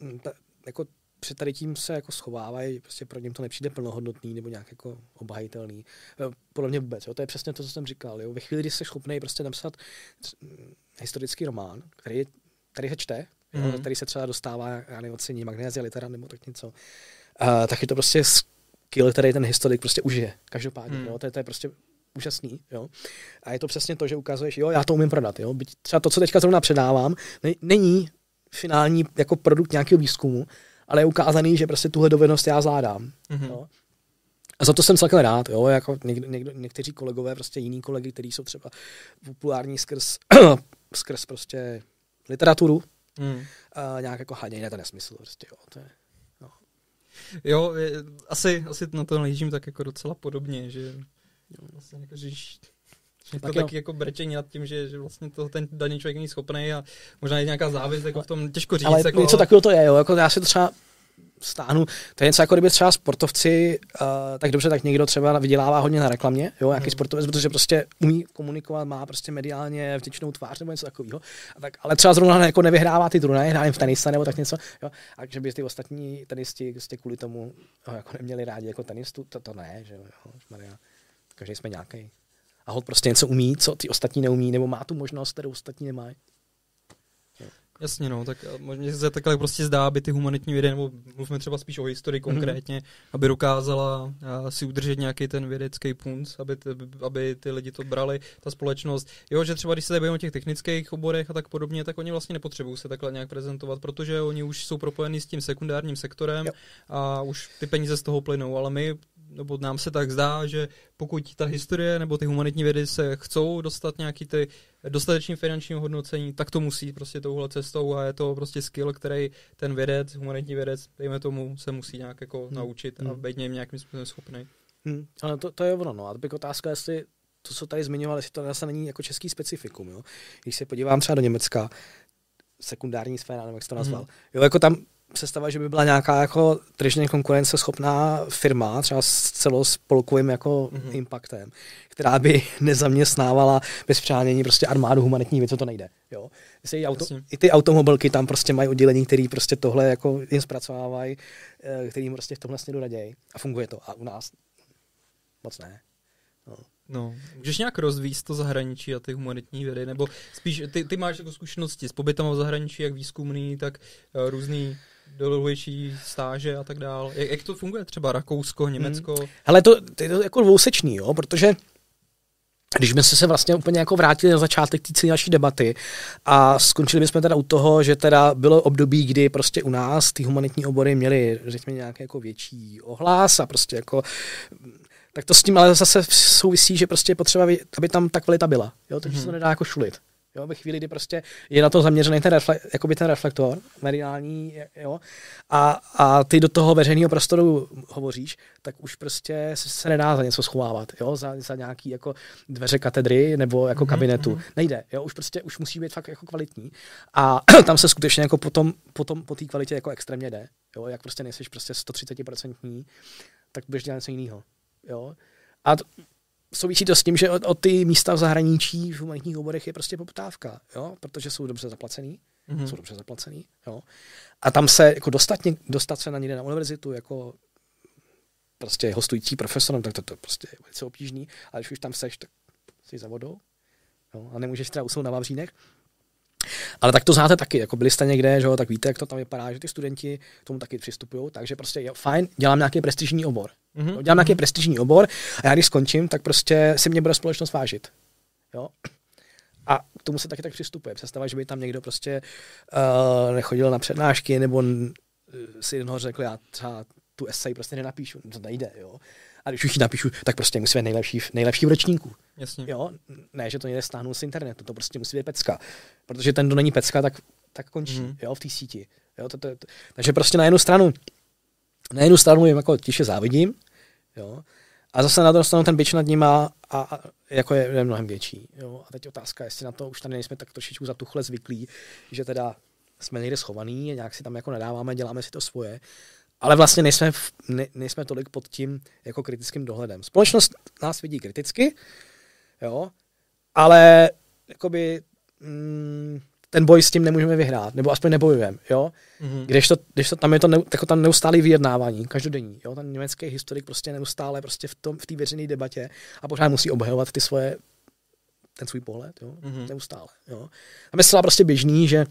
mm, jako před tady tím se jako schovávají, prostě pro něm to nepřijde plnohodnotný nebo nějak jako obhajitelný. Eh, Podle mě vůbec, jo, to je přesně to, co jsem říkal. Jo. Ve chvíli, kdy jsi schopný prostě napsat mm, historický román, který, který se čte, jo, Mhm. který se třeba dostává, já nevím, ocení magnézia litera nebo tak něco, uh, tak je to prostě skill, který ten historik prostě užije. Každopádně, Hmm. jo, to, je, to je prostě úžasný, jo. A je to přesně to, že ukazuješ, jo, já to umím prodat, jo. Byť třeba to, co teďka zrovna předávám, ne, není finální jako produkt nějakého výzkumu, ale je ukázaný, že prostě tuhle dovednost já zvládám. Mhm. Jo. A za to jsem celkem rád, jo, jako někdo, někdo, někteří kolegové, prostě jiní kolegy, kteří jsou třeba populární skrz, skrz prostě literaturu, Mm. a nějak jako haděj, ne, to nesmysl, prostě, jo, to je, Jo, je, asi, asi na to nahlížím tak jako docela podobně, že jo, vlastně jako, že, že to Tak jo. taky jako brečení nad tím, že, že vlastně to ten daný člověk není schopný a možná je nějaká závist jako v tom, těžko říct. ale jako, něco takového to je, jo, jako já si to třeba stáhnu, to je něco jako kdyby třeba sportovci, uh, tak dobře, tak někdo třeba vydělává hodně na reklamě, jo, nějaký Mhm. sportovec, protože prostě umí komunikovat, má prostě mediálně vděčnou tvář nebo něco takového, a tak, ale třeba zrovna jako nevyhrává ty turnaje, hraje v tenise nebo tak něco, jo, a že by ty ostatní tenisti prostě kvůli tomu ho jako neměli rádi jako tenistu, to, to ne, že jo, jo, Maria. každý jsme nějaký. A hod prostě něco umí, co ty ostatní neumí, nebo má tu možnost, kterou ostatní nemají. Jasně, no, tak a možná se takhle prostě zdá, aby ty humanitní vědy, nebo mluvíme třeba spíš o historii konkrétně, aby dokázala a, si udržet nějaký ten vědecký punt, aby, ty, aby ty lidi to brali, ta společnost. Jo, že třeba když se tady o těch technických oborech a tak podobně, tak oni vlastně nepotřebují se takhle nějak prezentovat, protože oni už jsou propojení s tím sekundárním sektorem Jo. a už ty peníze z toho plynou, ale my nebo nám se tak zdá, že pokud ta historie nebo ty humanitní vědy se chcou dostat nějaký ty dostatečný finanční hodnocení, tak to musí prostě touhle cestou a je to prostě skill, který ten vědec, humanitní vědec, dejme tomu, se musí nějak jako Hmm. naučit a Hmm. být něm nějakým způsobem schopný. Hmm, ale to, to je ono, no. A teď otázka, jestli to, co tady zmiňoval, jestli to zase není jako český specifikum, jo. Když se podívám třeba do Německa, sekundární sféra, nebo jak jsi to nazval, Mhm. jo, jako tam představa, že by byla nějaká jako tržně konkurenceschopná firma, třeba s celospolkovým jako Mhm. impactem, která by nezaměstnávala bez přánění prostě armádu humanitní věc, to nejde. Jo. I, auto, Jasně. I ty automobilky tam prostě mají oddělení, který prostě tohle jako jim zpracovávají, eh, který jim prostě v tomhle směru raději. A funguje to. A u nás moc ne. No, můžeš nějak rozvíjet to zahraničí a ty humanitní vědy, nebo spíš ty, ty máš jako zkušenosti s pobytem v zahraničí, jak výzkumný, tak uh, různý dlouhější stáže a tak dále. Jak, jak to funguje třeba Rakousko, Německo? Hmm. Ale to, to je to jako dvousečný, jo, protože když jsme se vlastně úplně jako vrátili na začátek té celé naší debaty a skončili bychom teda u toho, že teda bylo období, kdy prostě u nás ty humanitní obory měly, řekněme, nějaký jako větší ohlas a prostě jako tak to s tím ale zase souvisí, že prostě je potřeba, aby tam ta kvalita byla. Jo? Takže mm-hmm. se to nedá jako šulit. Jo, ve chvíli, kdy prostě je na to zaměřený ten, refle- jakoby ten reflektor mediální, jo, a, a ty do toho veřejného prostoru hovoříš, tak už prostě se, se nedá za něco schovávat, jo, za, za nějaký jako dveře katedry nebo jako Mhm, kabinetu. mhm. Nejde, jo, už prostě už musí být fakt jako kvalitní. A tam se skutečně jako potom, potom po té kvalitě jako extrémně jde, jo, jak prostě nejseš prostě 130%, tak budeš dělat něco jiného, jo. A t- souvisí to s tím, že o, o ty místa v zahraničí v humanitních oborech je prostě poptávka, jo, protože jsou dobře zaplacený, Mhm. mm-hmm. jsou dobře zaplacený, jo. A tam se jako dostat, něk, dostat se na někde na univerzitu jako prostě hostující profesorem, tak to, to prostě je velice obtížný, ale když už tam seš, tak jsi za vodou, jo, a nemůžeš třeba usnout na Vavřínech, Ale tak to znáte taky, jako byli jste někde, že jo, tak víte, jak to tam vypadá, že ty studenti k tomu taky přistupují, takže prostě jo, fajn, dělám nějaký prestižní obor. Mm-hmm. Dělám nějaký prestižní obor a já když skončím, tak prostě si mě bude společnost vážit. Jo? A k tomu se taky tak přistupuje. Představa, že by tam někdo prostě uh, nechodil na přednášky nebo si jednoho řekl, já třeba tu esej prostě nenapíšu, to nejde, jo. A když už ji napíšu, tak prostě musí být nejlepší, nejlepší v ročníku. Jasně. Jo? Ne, že to někde stáhnu z internetu, to prostě musí být pecka. Protože ten, kdo není pecka, tak, tak končí mm. jo, v té síti. Jo, to, to, to. Takže prostě na jednu stranu, na jednu stranu jim jako tiše závidím, jo, a zase na druhou stranu ten bič nad nima a, a jako je, je, mnohem větší. Jo. A teď otázka, jestli na to už tady nejsme tak trošičku zatuchle zvyklí, že teda jsme někde schovaný, nějak si tam jako nadáváme, děláme si to svoje, ale vlastně nejsme, v, ne, nejsme tolik pod tím jako kritickým dohledem. Společnost nás vidí kriticky, jo, ale jakoby, mm, ten boj s tím nemůžeme vyhrát, nebo aspoň nebojujeme, jo. Mm-hmm. Když, to, když to, tam je to ne, jako tam neustálý vyjednávání, každodenní, jo. Ten německý historik prostě neustále prostě v tom v té veřejné debatě a pořád musí obhajovat ty svoje ten svůj pohled, jo, mm-hmm. neustále, jo. A myslím prostě běžný, že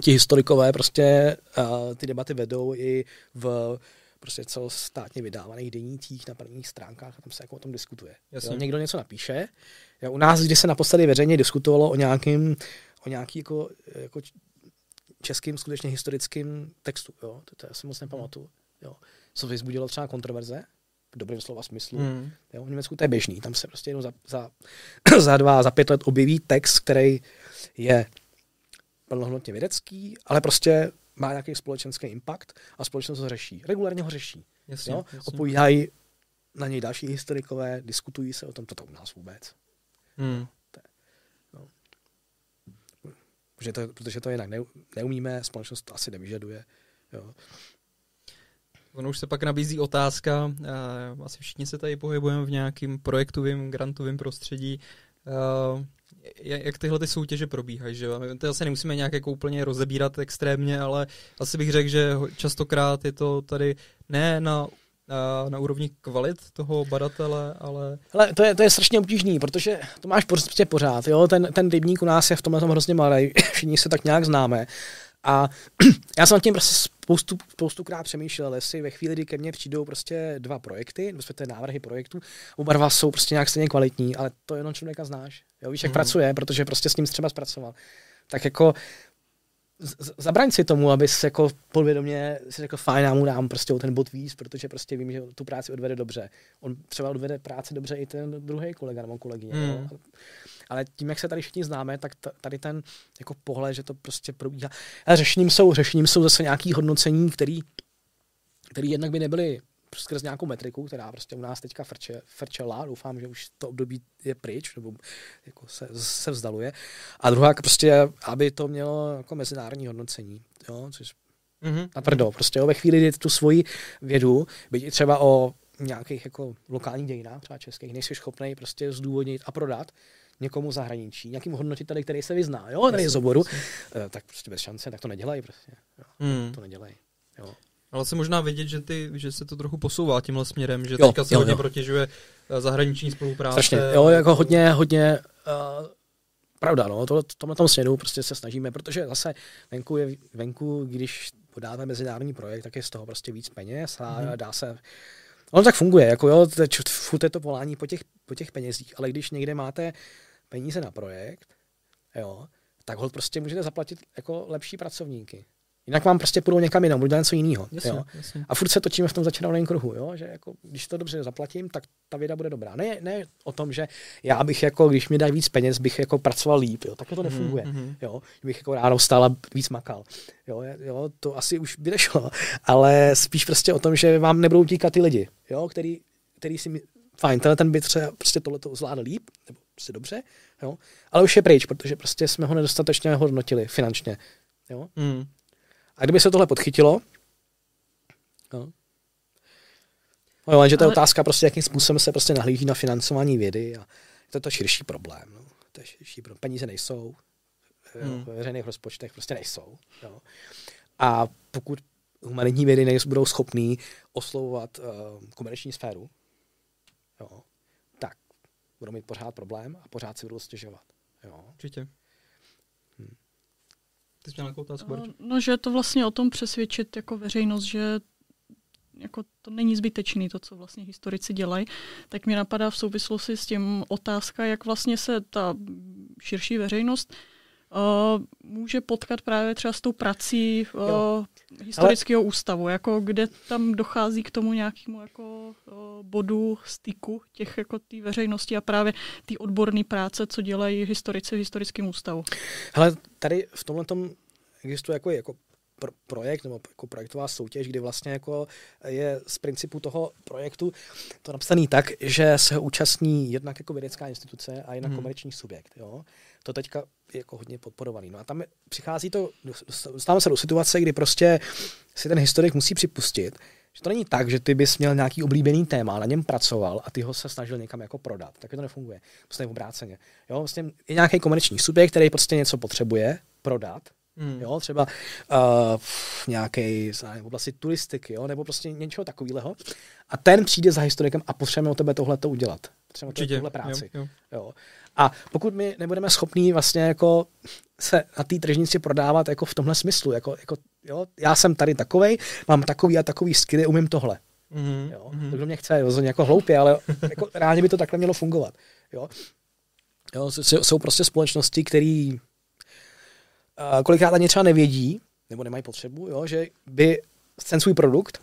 ti historikové prostě uh, ty debaty vedou i v prostě celostátně vydávaných denících na prvních stránkách a tam se jako o tom diskutuje. Jo, někdo něco napíše. Jo, u nás, když se naposledy veřejně diskutovalo o nějakým, o nějaký jako, jako českým skutečně historickým textu, jo, to, to já si moc nepamatuju. Jo. Co vyzbudilo třeba kontroverze, v dobrém slova smyslu. Mm. Jo, v Německu to je běžný, tam se prostě jenom za, za, za dva, za pět let objeví text, který je plnohodnotně vědecký, ale prostě má nějaký společenský impact a společnost ho řeší. Regulárně ho řeší. Jasně, jo? Jasně. Odpovídají na něj další historikové, diskutují se o tom, toto u nás vůbec. Hmm. No. protože, to, protože to jinak neumíme, společnost to asi nevyžaduje. Jo. Ono už se pak nabízí otázka, uh, asi všichni se tady pohybujeme v nějakým projektovém, grantovém prostředí. Jak tyhle ty soutěže probíhají, že My to asi nemusíme nějak jako úplně rozebírat extrémně, ale asi bych řekl, že častokrát je to tady ne na na, na úrovni kvalit toho badatele, ale... Ale to je, to je strašně obtížný, protože to máš prostě pořád, jo, ten, ten rybník u nás je v tomhle tom hrozně malý, všichni se tak nějak známe. A já jsem nad tím prostě spoustu, spoustukrát přemýšlel, jestli ve chvíli, kdy ke mně přijdou prostě dva projekty, respektive návrhy projektů, oba dva jsou prostě nějak stejně kvalitní, ale to jenom člověka znáš. Jo, víš, jak mm. pracuje, protože prostě s ním třeba zpracoval. Tak jako zabraň si tomu, aby se jako podvědomě si řekl, fajn, já mu dám prostě o ten bod víc, protože prostě vím, že tu práci odvede dobře. On třeba odvede práci dobře i ten druhý kolega nebo kolegyně. Mm. No? Ale tím, jak se tady všichni známe, tak tady ten jako pohled, že to prostě probíhá. A řešením jsou, řešením jsou zase nějaký hodnocení, který, který jednak by nebyly skrz nějakou metriku, která prostě u nás teďka frče, frčela, doufám, že už to období je pryč, nebo jako se, se vzdaluje. A druhá prostě, aby to mělo jako mezinárodní hodnocení, jo, což mm-hmm. na tvrdo, prostě jo, ve chvíli, kdy tu svoji vědu, byť třeba o nějakých jako lokálních dějinách, třeba českých, nejsi schopný prostě zdůvodnit a prodat, někomu zahraničí, nějakým hodnotiteli, který se vyzná, jo, tady je z oboru, eh, tak prostě bez šance, tak to nedělají prostě. Jo, mm. To nedělají. Jo. Ale se možná vidět, že, ty, že se to trochu posouvá tímhle směrem, že jo, teďka se jo, hodně jo. protěžuje eh, zahraniční spolupráce. Strašně, jo, jako hodně, hodně, uh, pravda, no, to, tomhle tom směru prostě se snažíme, protože zase venku, je, venku, když podáme mezinárodní projekt, tak je z toho prostě víc peněz a mm. dá se Ono tak funguje, jako jo, teď, furt je to volání po těch, po těch penězích, ale když někde máte peníze na projekt, jo, tak ho prostě můžete zaplatit jako lepší pracovníky. Jinak vám prostě půjdou někam jinam, budu něco jiného. A furt se točíme v tom začarovaném kruhu, jo? že jako, když to dobře zaplatím, tak ta věda bude dobrá. Ne, ne o tom, že já bych, jako, když mi dají víc peněz, bych jako pracoval líp. Jo? Takhle to mhm, nefunguje. Mm-hmm. Jo? Bych jako ráno vstal a víc makal. Jo? Jo? To asi už by nešlo. Ale spíš prostě o tom, že vám nebudou tíkat ty lidi, jo? Který, který si fajn, tenhle ten by třeba prostě tohle to zvládl líp, nebo prostě dobře, jo? ale už je pryč, protože prostě jsme ho nedostatečně hodnotili finančně. Jo? Mm. A kdyby se tohle podchytilo, no, No, ale že to je otázka prostě, jakým způsobem se prostě nahlíží na financování vědy a je to to širší problém. No. To je širší problém. Peníze nejsou, hmm. ve veřejných rozpočtech prostě nejsou. Jo. A pokud humanitní vědy nejsou, budou schopný oslovovat uh, komerční sféru, jo, tak budou mít pořád problém a pořád si budou stěžovat. Jo. Určitě. Ty jsi měl nějakou otázku, no, no, že je to vlastně o tom přesvědčit jako veřejnost, že jako to není zbytečný, to, co vlastně historici dělají, tak mi napadá v souvislosti s tím otázka, jak vlastně se ta širší veřejnost uh, může potkat právě třeba s tou prací uh, historického Ale... ústavu, jako kde tam dochází k tomu nějakému jako uh, bodu styku těch jako té veřejnosti a právě té odborné práce, co dělají historici v historickém ústavu. Ale tady v tomhle tom existuje jako, jako pro, projekt nebo jako projektová soutěž, kdy vlastně jako je z principu toho projektu to napsaný tak, že se účastní jednak jako vědecká instituce a jednak hmm. komerční subjekt. Jo? To teďka je jako hodně podporovaný. No a tam přichází to, dostáváme se do situace, kdy prostě si ten historik musí připustit, že to není tak, že ty bys měl nějaký oblíbený téma, na něm pracoval a ty ho se snažil někam jako prodat. Tak to nefunguje. Prostě obráceně. Jo, vlastně je nějaký komerční subjekt, který prostě něco potřebuje prodat, Hmm. Jo, třeba uh, nějaký v oblasti turistiky, jo, nebo prostě něčeho takového. A ten přijde za historikem a potřebujeme o tebe tohle to udělat. Potřebujeme tohle práci. Jo, jo. Jo. A pokud my nebudeme schopní vlastně jako se na té tržnici prodávat jako v tomhle smyslu, jako, jako jo, já jsem tady takovej, mám takový a takový skilly, umím tohle. Mm-hmm. Jo, mm-hmm. to, kdo mě chce, rozhodně jako hloupě, ale jako reálně by to takhle mělo fungovat. Jo. Jo, jsou prostě společnosti, které uh, kolikrát ani třeba nevědí, nebo nemají potřebu, jo, že by ten svůj produkt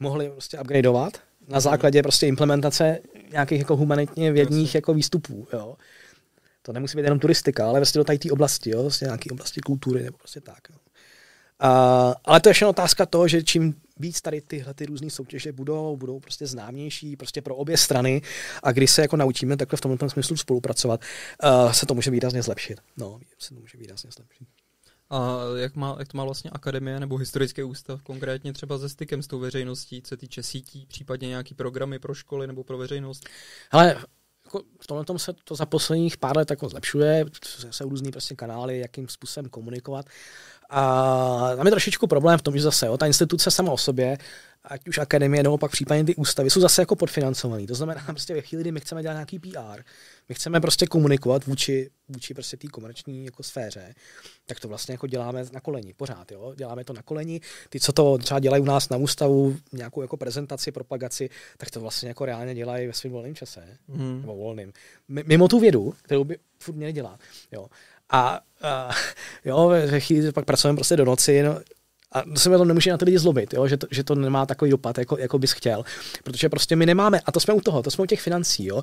mohli prostě upgradeovat na základě prostě implementace nějakých jako humanitně vědních jako výstupů. Jo. To nemusí být jenom turistika, ale vlastně do té oblasti, jo, vlastně nějaké oblasti kultury nebo prostě tak. Jo. Uh, ale to je ještě otázka toho, že čím víc tady tyhle ty různé soutěže budou, budou prostě známější prostě pro obě strany a když se jako naučíme takhle v tomto smyslu spolupracovat, uh, se to může výrazně zlepšit. No, se to může výrazně zlepšit. A jak, má, jak to má vlastně akademie nebo historický ústav konkrétně třeba se stykem s tou veřejností, co se týče sítí, případně nějaký programy pro školy nebo pro veřejnost? Ale jako v tomhle tom se to za posledních pár let jako zlepšuje, jsou různý prostě kanály, jakým způsobem komunikovat. A tam je trošičku problém v tom, že zase jo, ta instituce sama o sobě, ať už akademie nebo pak případně ty ústavy, jsou zase jako podfinancovaný. To znamená, prostě ve chvíli, kdy my chceme dělat nějaký PR, my chceme prostě komunikovat vůči, vůči prostě té komerční jako sféře, tak to vlastně jako děláme na koleni, pořád, jo? děláme to na koleni. Ty, co to třeba dělají u nás na ústavu, nějakou jako prezentaci, propagaci, tak to vlastně jako reálně dělají ve svém volném čase, mm. nebo volným. Mimo tu vědu, kterou by furt měli dělat. Jo. A, a jo, ve chvíli pak pracujeme prostě do noci, no, a to se to nemůže na ty lidi zlobit, jo? Že, to, že to nemá takový dopad, jako, jako bys chtěl. Protože prostě my nemáme, a to jsme u toho, to jsme u těch financí, jo?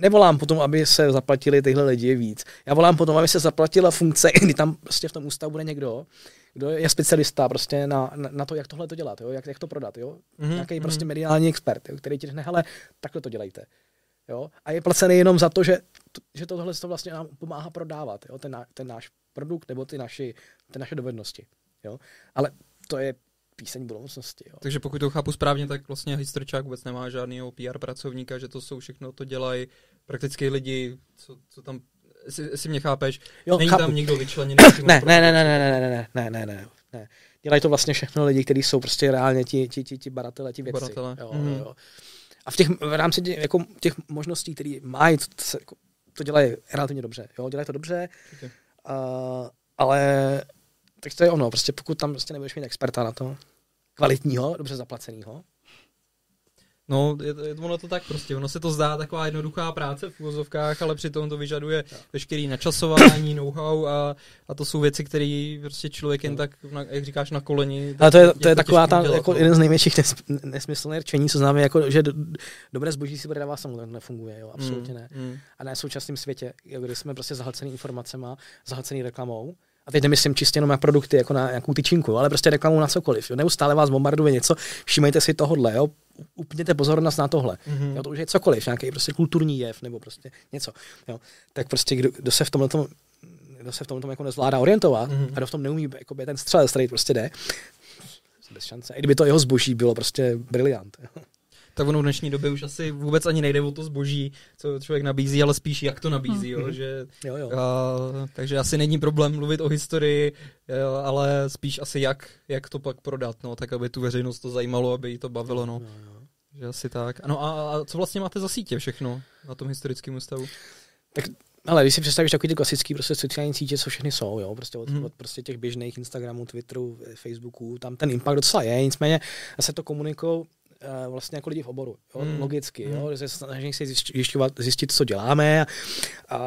nevolám potom, aby se zaplatili tyhle lidi víc. Já volám potom, aby se zaplatila funkce, kdy tam prostě v tom ústavu bude někdo, kdo je specialista prostě na, na, na to, jak tohle to dělat, jo? Jak, jak to prodat. Jo? Mm-hmm. Nějaký prostě mhm. mediální expert, jo? který ti řekne, hele, takhle to dělejte. Jo? A je placený jenom za to, že, že tohle to vlastně nám pomáhá prodávat, jo? Ten, ten náš produkt nebo ty, naši, ty naše dovednosti. Jo? Ale to je píseň budoucnosti. Jo. Takže pokud to chápu správně, tak vlastně historičák vůbec nemá žádného PR pracovníka, že to jsou všechno, to dělají prakticky lidi, co, co tam jestli, jestli mě chápeš, jo, není chápu. tam nikdo vyčleněný. ne, ne, ne, ne, ne, ne, ne, ne, ne, ne, ne. Dělají to vlastně všechno lidi, kteří jsou prostě reálně ti, ti, ti, ti baratele, ti věci. Baratele. Jo, mm. jo. A v těch, v rámci těch, jako, těch možností, které mají, to, to, jako, to dělají relativně dobře. Jo, dělají to dobře, okay. uh, ale tak to je ono, prostě pokud tam prostě nebudeš mít experta na to, kvalitního, dobře zaplaceného, No, je, je ono to tak prostě. Ono se to zdá taková jednoduchá práce v úvozovkách, ale přitom to vyžaduje no. veškerý načasování, know-how a, a to jsou věci, které prostě člověk jen tak, na, jak říkáš, na koleni. Ale to je, to je taková ta, jako no. jeden z největších nes, nesmyslných rčení, co znamená, jako, že do, dobré zboží si prodává samozřejmě nefunguje, jo, absolutně mm, ne. Mm. A na současném světě, kdy jsme prostě zahlcený informacemi, zahlcený reklamou, a teď nemyslím čistě jenom na produkty, jako na nějakou tyčinku, ale prostě reklamu na cokoliv. Jo. Neustále vás bombarduje něco, všímejte si tohle, jo. upněte pozornost na tohle. Mm-hmm. Jo, to už je cokoliv, nějaký prostě kulturní jev nebo prostě něco. Jo. Tak prostě kdo, kdo se v tomhle tom, kdo se v tomhle tom jako nezvládá orientovat mm-hmm. a kdo v tom neumí, jako by ten střelec, který prostě jde, bez šance. I kdyby to jeho zboží bylo prostě briliant. Jo tak ono v dnešní době už asi vůbec ani nejde o to zboží, co člověk nabízí, ale spíš jak to nabízí. Jo, mhm. že, jo, jo. A, takže asi není problém mluvit o historii, jo, ale spíš asi jak, jak to pak prodat, no, tak aby tu veřejnost to zajímalo, aby jí to bavilo. No. Jo, jo. Že asi tak. No a, a co vlastně máte za sítě všechno na tom historickém ústavu? Tak Ale když si představíš takový ty klasický prostě sociální sítě, co všechny jsou, jo, prostě od, hmm. od prostě těch běžných Instagramů, Twitterů, eh, Facebooků, tam ten impact docela je, nicméně se to komunikou vlastně jako lidi v oboru, jo, hmm. logicky, jo, Mhm. že se snaží si zjišťovat, zjistit, co děláme a,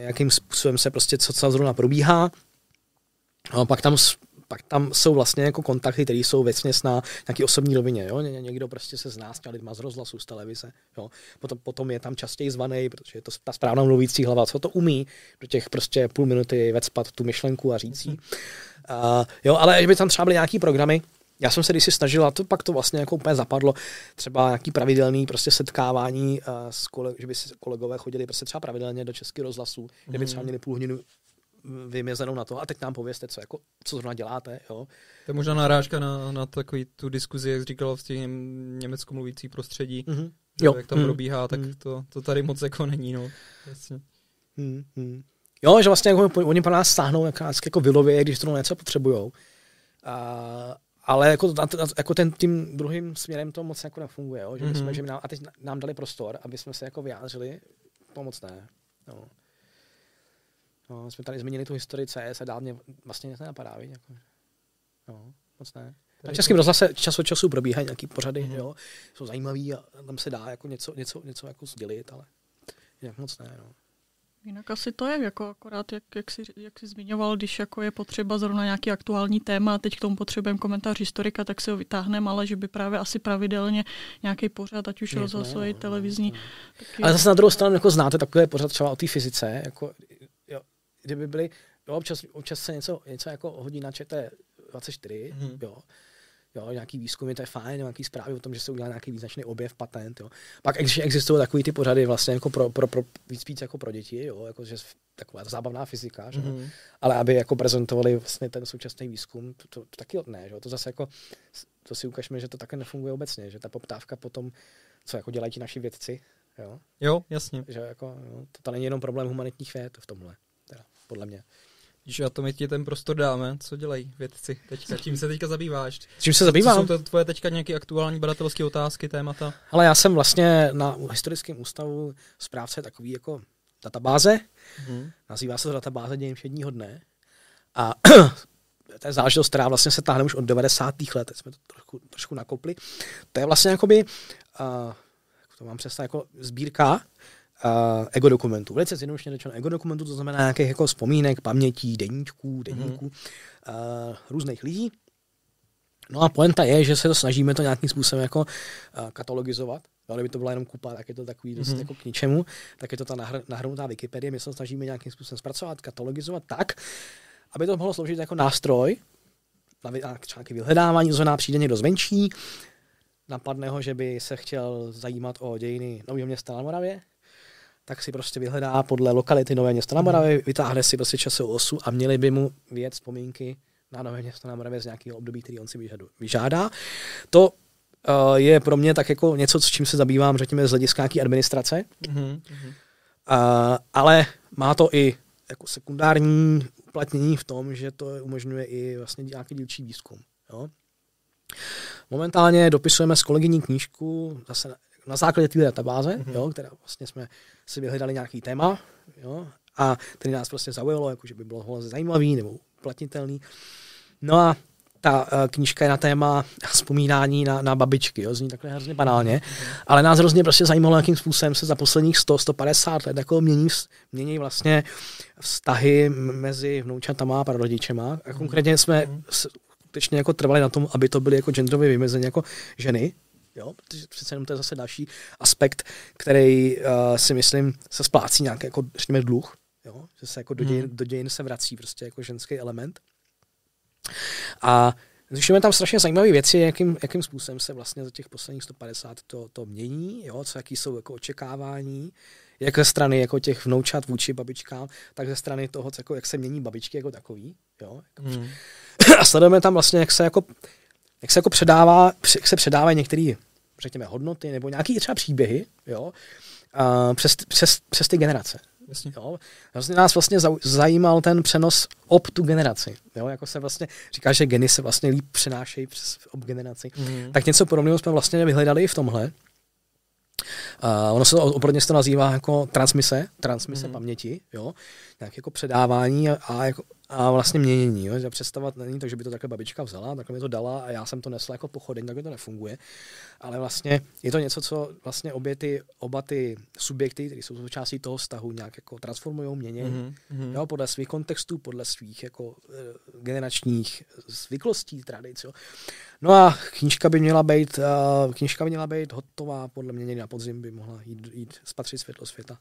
jakým způsobem se prostě co, co zrovna probíhá. A pak tam pak tam jsou vlastně jako kontakty, které jsou věcně na nějaký osobní rovině. Jo? Ně- Někdo prostě se zná s lidma z rozhlasu, z televize. Jo? Potom, potom je tam častěji zvaný, protože je to ta správná mluvící hlava, co to umí do těch prostě půl minuty vecpat tu myšlenku a říct jí. Uh, jo, ale kdyby tam třeba byly nějaký programy, já jsem se kdysi snažil, a to pak to vlastně jako úplně zapadlo, třeba nějaký pravidelný prostě setkávání, uh, s kole, že by si kolegové chodili prostě třeba pravidelně do českých rozhlasů, kde by třeba měli půl hodinu vymezenou na to a teď nám povězte, co, jako, co zrovna děláte. Jo. To je možná narážka na, na takový tu diskuzi, jak říkal v těch něm, německo mluvící prostředí. Mm-hmm. Jo. Jak tam Mm. probíhá, tak Mm. to, to tady moc jako není. No. Jasně. Hmm, hmm. Jo, že vlastně jako, oni pro nás stáhnou jako, jako vylově, když to něco potřebujou. A, ale jako, jako ten tím druhým směrem to moc jako nefunguje, jo? že my Mhm. jsme, že my nám, a teď nám dali prostor, aby jsme se jako vyjádřili, to moc ne. Jo. No, jsme tady zmínili tu historii CS a dál mě vlastně nic nenapadá, víš, jako. No, moc ne. Na českém rozhlase čas od času probíhají nějaký pořady, Mhm. mm-hmm. jo, jsou zajímavý a tam se dá jako něco, něco, něco jako sdělit, ale jinak moc ne, no. Jinak asi to je, jako akorát, jak, jak, jsi, jak jsi zmiňoval, když jako je potřeba zrovna nějaký aktuální téma a teď k tomu potřebujeme komentář historika, tak si ho vytáhneme, ale že by právě asi pravidelně nějaký pořad, ať už rozhlasový, ne, televizní. ne, ne. Taky... Ale zase na druhou stranu jako znáte takové pořád třeba o té fyzice, jako, jo, kdyby byly, jo, občas, občas se něco, něco jako hodí na ČT24, Mhm. mm-hmm. jo, jo, nějaký výzkumy, to je fajn, nějaký zprávy o tom, že se udělá nějaký význačný objev, patent, jo. Pak ex- existují takový ty pořady vlastně jako pro, pro, pro víc, víc jako pro děti, jo, jako, že taková zábavná fyzika, že? Mhm. ale aby jako prezentovali vlastně ten současný výzkum, to, to, to taky ne, že? to zase jako, to si ukažme, že to také nefunguje obecně, že ta poptávka potom, co jako dělají ti naši vědci, jo, Jo, jasně. že jako, no, to, to není jenom problém humanitních věd v tomhle, teda, podle mě. Když a to my ti ten prostor dáme, co dělají vědci teďka? Čím se teďka zabýváš? Čím se Co zabývám? jsou to tvoje teďka nějaké aktuální badatelské otázky, témata? Ale já jsem vlastně na historickém ústavu správce takový jako databáze, Mhm. nazývá se to databáze dějin všedního dne a to je záležitost, která vlastně se táhne už od 90. let, teď jsme to trošku, trošku nakopli. To je vlastně jakoby, uh, to mám představit, jako sbírka uh, ego dokumentů. Velice zjednodušeně řečeno ego dokumentů, to znamená nějakých jako vzpomínek, pamětí, deníčků, deníků mm-hmm. uh, různých lidí. No a poenta je, že se to snažíme to nějakým způsobem jako uh, katalogizovat. Jo, kdyby to byla jenom kupa, tak je to takový dost Mhm. jako k ničemu. Tak je to ta nahr- nahrnutá Wikipedie. My se to snažíme nějakým způsobem zpracovat, katalogizovat tak, aby to mohlo sloužit jako nástroj na vy- na třeba nějaké vyhledávání, znamená přijde někdo zvenčí, napadne ho, že by se chtěl zajímat o dějiny Nového města na Moravě, tak si prostě vyhledá podle lokality Nové město na Moravě, vytáhne si prostě časovou osu a měli by mu věc vzpomínky na Nové město na Moravě z nějakého období, který on si vyžádá. To uh, je pro mě tak jako něco, s čím se zabývám, řekněme, z hlediska nějaké administrace, Mhm. Mhm. uh, ale má to i jako sekundární uplatnění v tom, že to umožňuje i vlastně nějaký dílčí výzkum. Jo? Momentálně dopisujeme s kolegyní knížku zase na, základě té databáze, Mhm. mm-hmm. jo, která vlastně jsme si vyhledali nějaký téma jo, a který nás prostě zaujalo, jako že by bylo zajímavý nebo uplatnitelný. No a ta uh, knížka je na téma vzpomínání na, na babičky, jo, zní takhle hrozně banálně, ale nás hrozně prostě zajímalo, jakým způsobem se za posledních 100-150 let jako mění, mění vlastně vztahy mezi vnoučatama a prarodičema. A konkrétně jsme s- skutečně jako trvali na tom, aby to byly jako genderově vymezeny jako ženy, Jo, protože přece jenom to je zase další aspekt, který uh, si myslím se splácí nějaký jako, řekněme, dluh, jo? že se jako do dějin, Hmm. do dějin se vrací prostě jako ženský element. A zjišťujeme tam strašně zajímavé věci, jakým, jakým způsobem se vlastně za těch posledních 150 to, to mění, jo? co jaký jsou jako očekávání, jak ze strany jako těch vnoučat vůči babičkám, tak ze strany toho, co jako, jak se mění babičky jako takový. Jo? Mhm. A sledujeme tam vlastně, jak se jako, jak se jako předává, jak se předávají některé, řekněme, hodnoty nebo nějaké třeba příběhy, jo, a přes, přes, přes ty generace. Jasně. Jo. Vlastně nás vlastně zajímal ten přenos ob tu generaci. Jo. Jako se vlastně říká, že geny se vlastně líp přenášejí přes ob generaci. Mhm. Tak něco podobného jsme vlastně vyhledali i v tomhle. Uh, ono se to opravdu se to nazývá jako transmise, transmise mm. paměti, jo, nějak jako předávání a, a, jako, a vlastně měnění. Jo. Představovat není to, že by to takhle babička vzala, takhle mi to dala a já jsem to nesla jako pochodeň, takhle to nefunguje. Ale vlastně je to něco, co vlastně obě ty, oba ty subjekty, které jsou součástí toho vztahu, nějak jako transformují, mění. Mm-hmm. Jo, podle svých kontextů, podle svých jako e, generačních zvyklostí, tradic. Jo. No a knížka by měla být, uh, knížka by měla být hotová, podle mě někdy na podzim by mohla jít, jít spatřit světlo světa.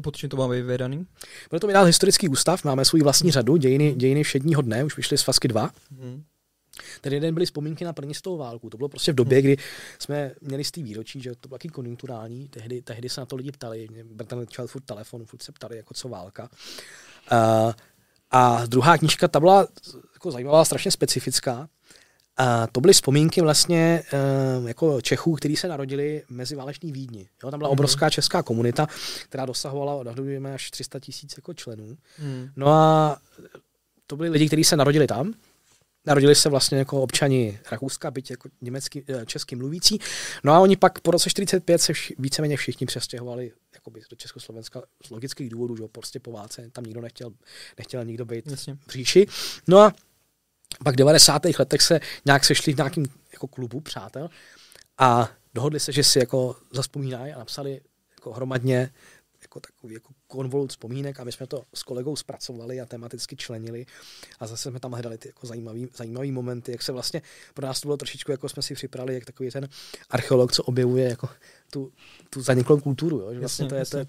A pod čím to máme vyvedaný? Bude to vydal historický ústav, máme svůj vlastní řadu, dějiny, dějiny všedního dne, už vyšly z Fasky 2. Hmm. Ten jeden byly vzpomínky na první světovou válku. To bylo prostě v době, kdy jsme měli z té výročí, že to bylo taky konjunkturální. Tehdy, tehdy se na to lidi ptali. Bertrand čel furt telefon, furt se ptali, jako co válka. Uh, a druhá knížka, ta byla jako zajímavá, strašně specifická. A to byly vzpomínky vlastně uh, jako Čechů, kteří se narodili mezi váleční Vídni. Jo, tam byla mm. obrovská česká komunita, která dosahovala, odhadujeme, až 300 tisíc jako členů. Mm. No a to byli lidi, kteří se narodili tam, Narodili se vlastně jako občani Rakouska, byť jako německý, eh, český mluvící. No a oni pak po roce 45 se vši, víceméně všichni přestěhovali jakoby do Československa z logických důvodů, že prostě po válce tam nikdo nechtěl, nechtěl nikdo být Jasně. v říši. No a pak v 90. letech se nějak sešli v nějakém jako klubu přátel a dohodli se, že si jako zaspomínají a napsali jako hromadně jako takový jako konvolut vzpomínek a my jsme to s kolegou zpracovali a tematicky členili a zase jsme tam hledali ty jako zajímavý, zajímavý momenty, jak se vlastně pro nás to bylo trošičku, jako jsme si připravili, jak takový ten archeolog, co objevuje jako tu, tu zaniklou kulturu, jo? že vlastně to je, to je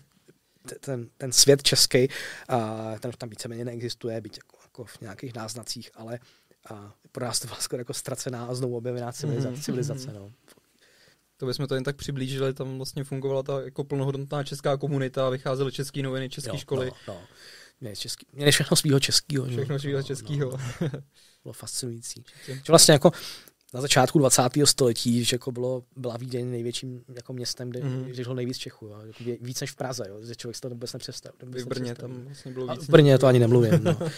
ten, ten svět český, a ten tam víceméně neexistuje, byť jako, jako v nějakých náznacích, ale a pro nás to byla skoro jako ztracená a znovu objevená civilizace. Mm-hmm. civilizace no. To bychom to jen tak přiblížili, tam vlastně fungovala ta jako plnohodnotná česká komunita, vycházely české noviny, české školy. No, no. Měli, český, měli všechno svého českého. Všechno svého no, českého. No. Bylo fascinující. Že vlastně jako na začátku 20. století, že jako bylo, byla Vídeň největším jako městem, kde, mm. žilo nejvíc Čechů. Jo. Jako víc než v Praze, jo. že člověk si to vůbec nepředstavil. V Brně tam vlastně bylo víc. v Brně to ani nemluvím. No.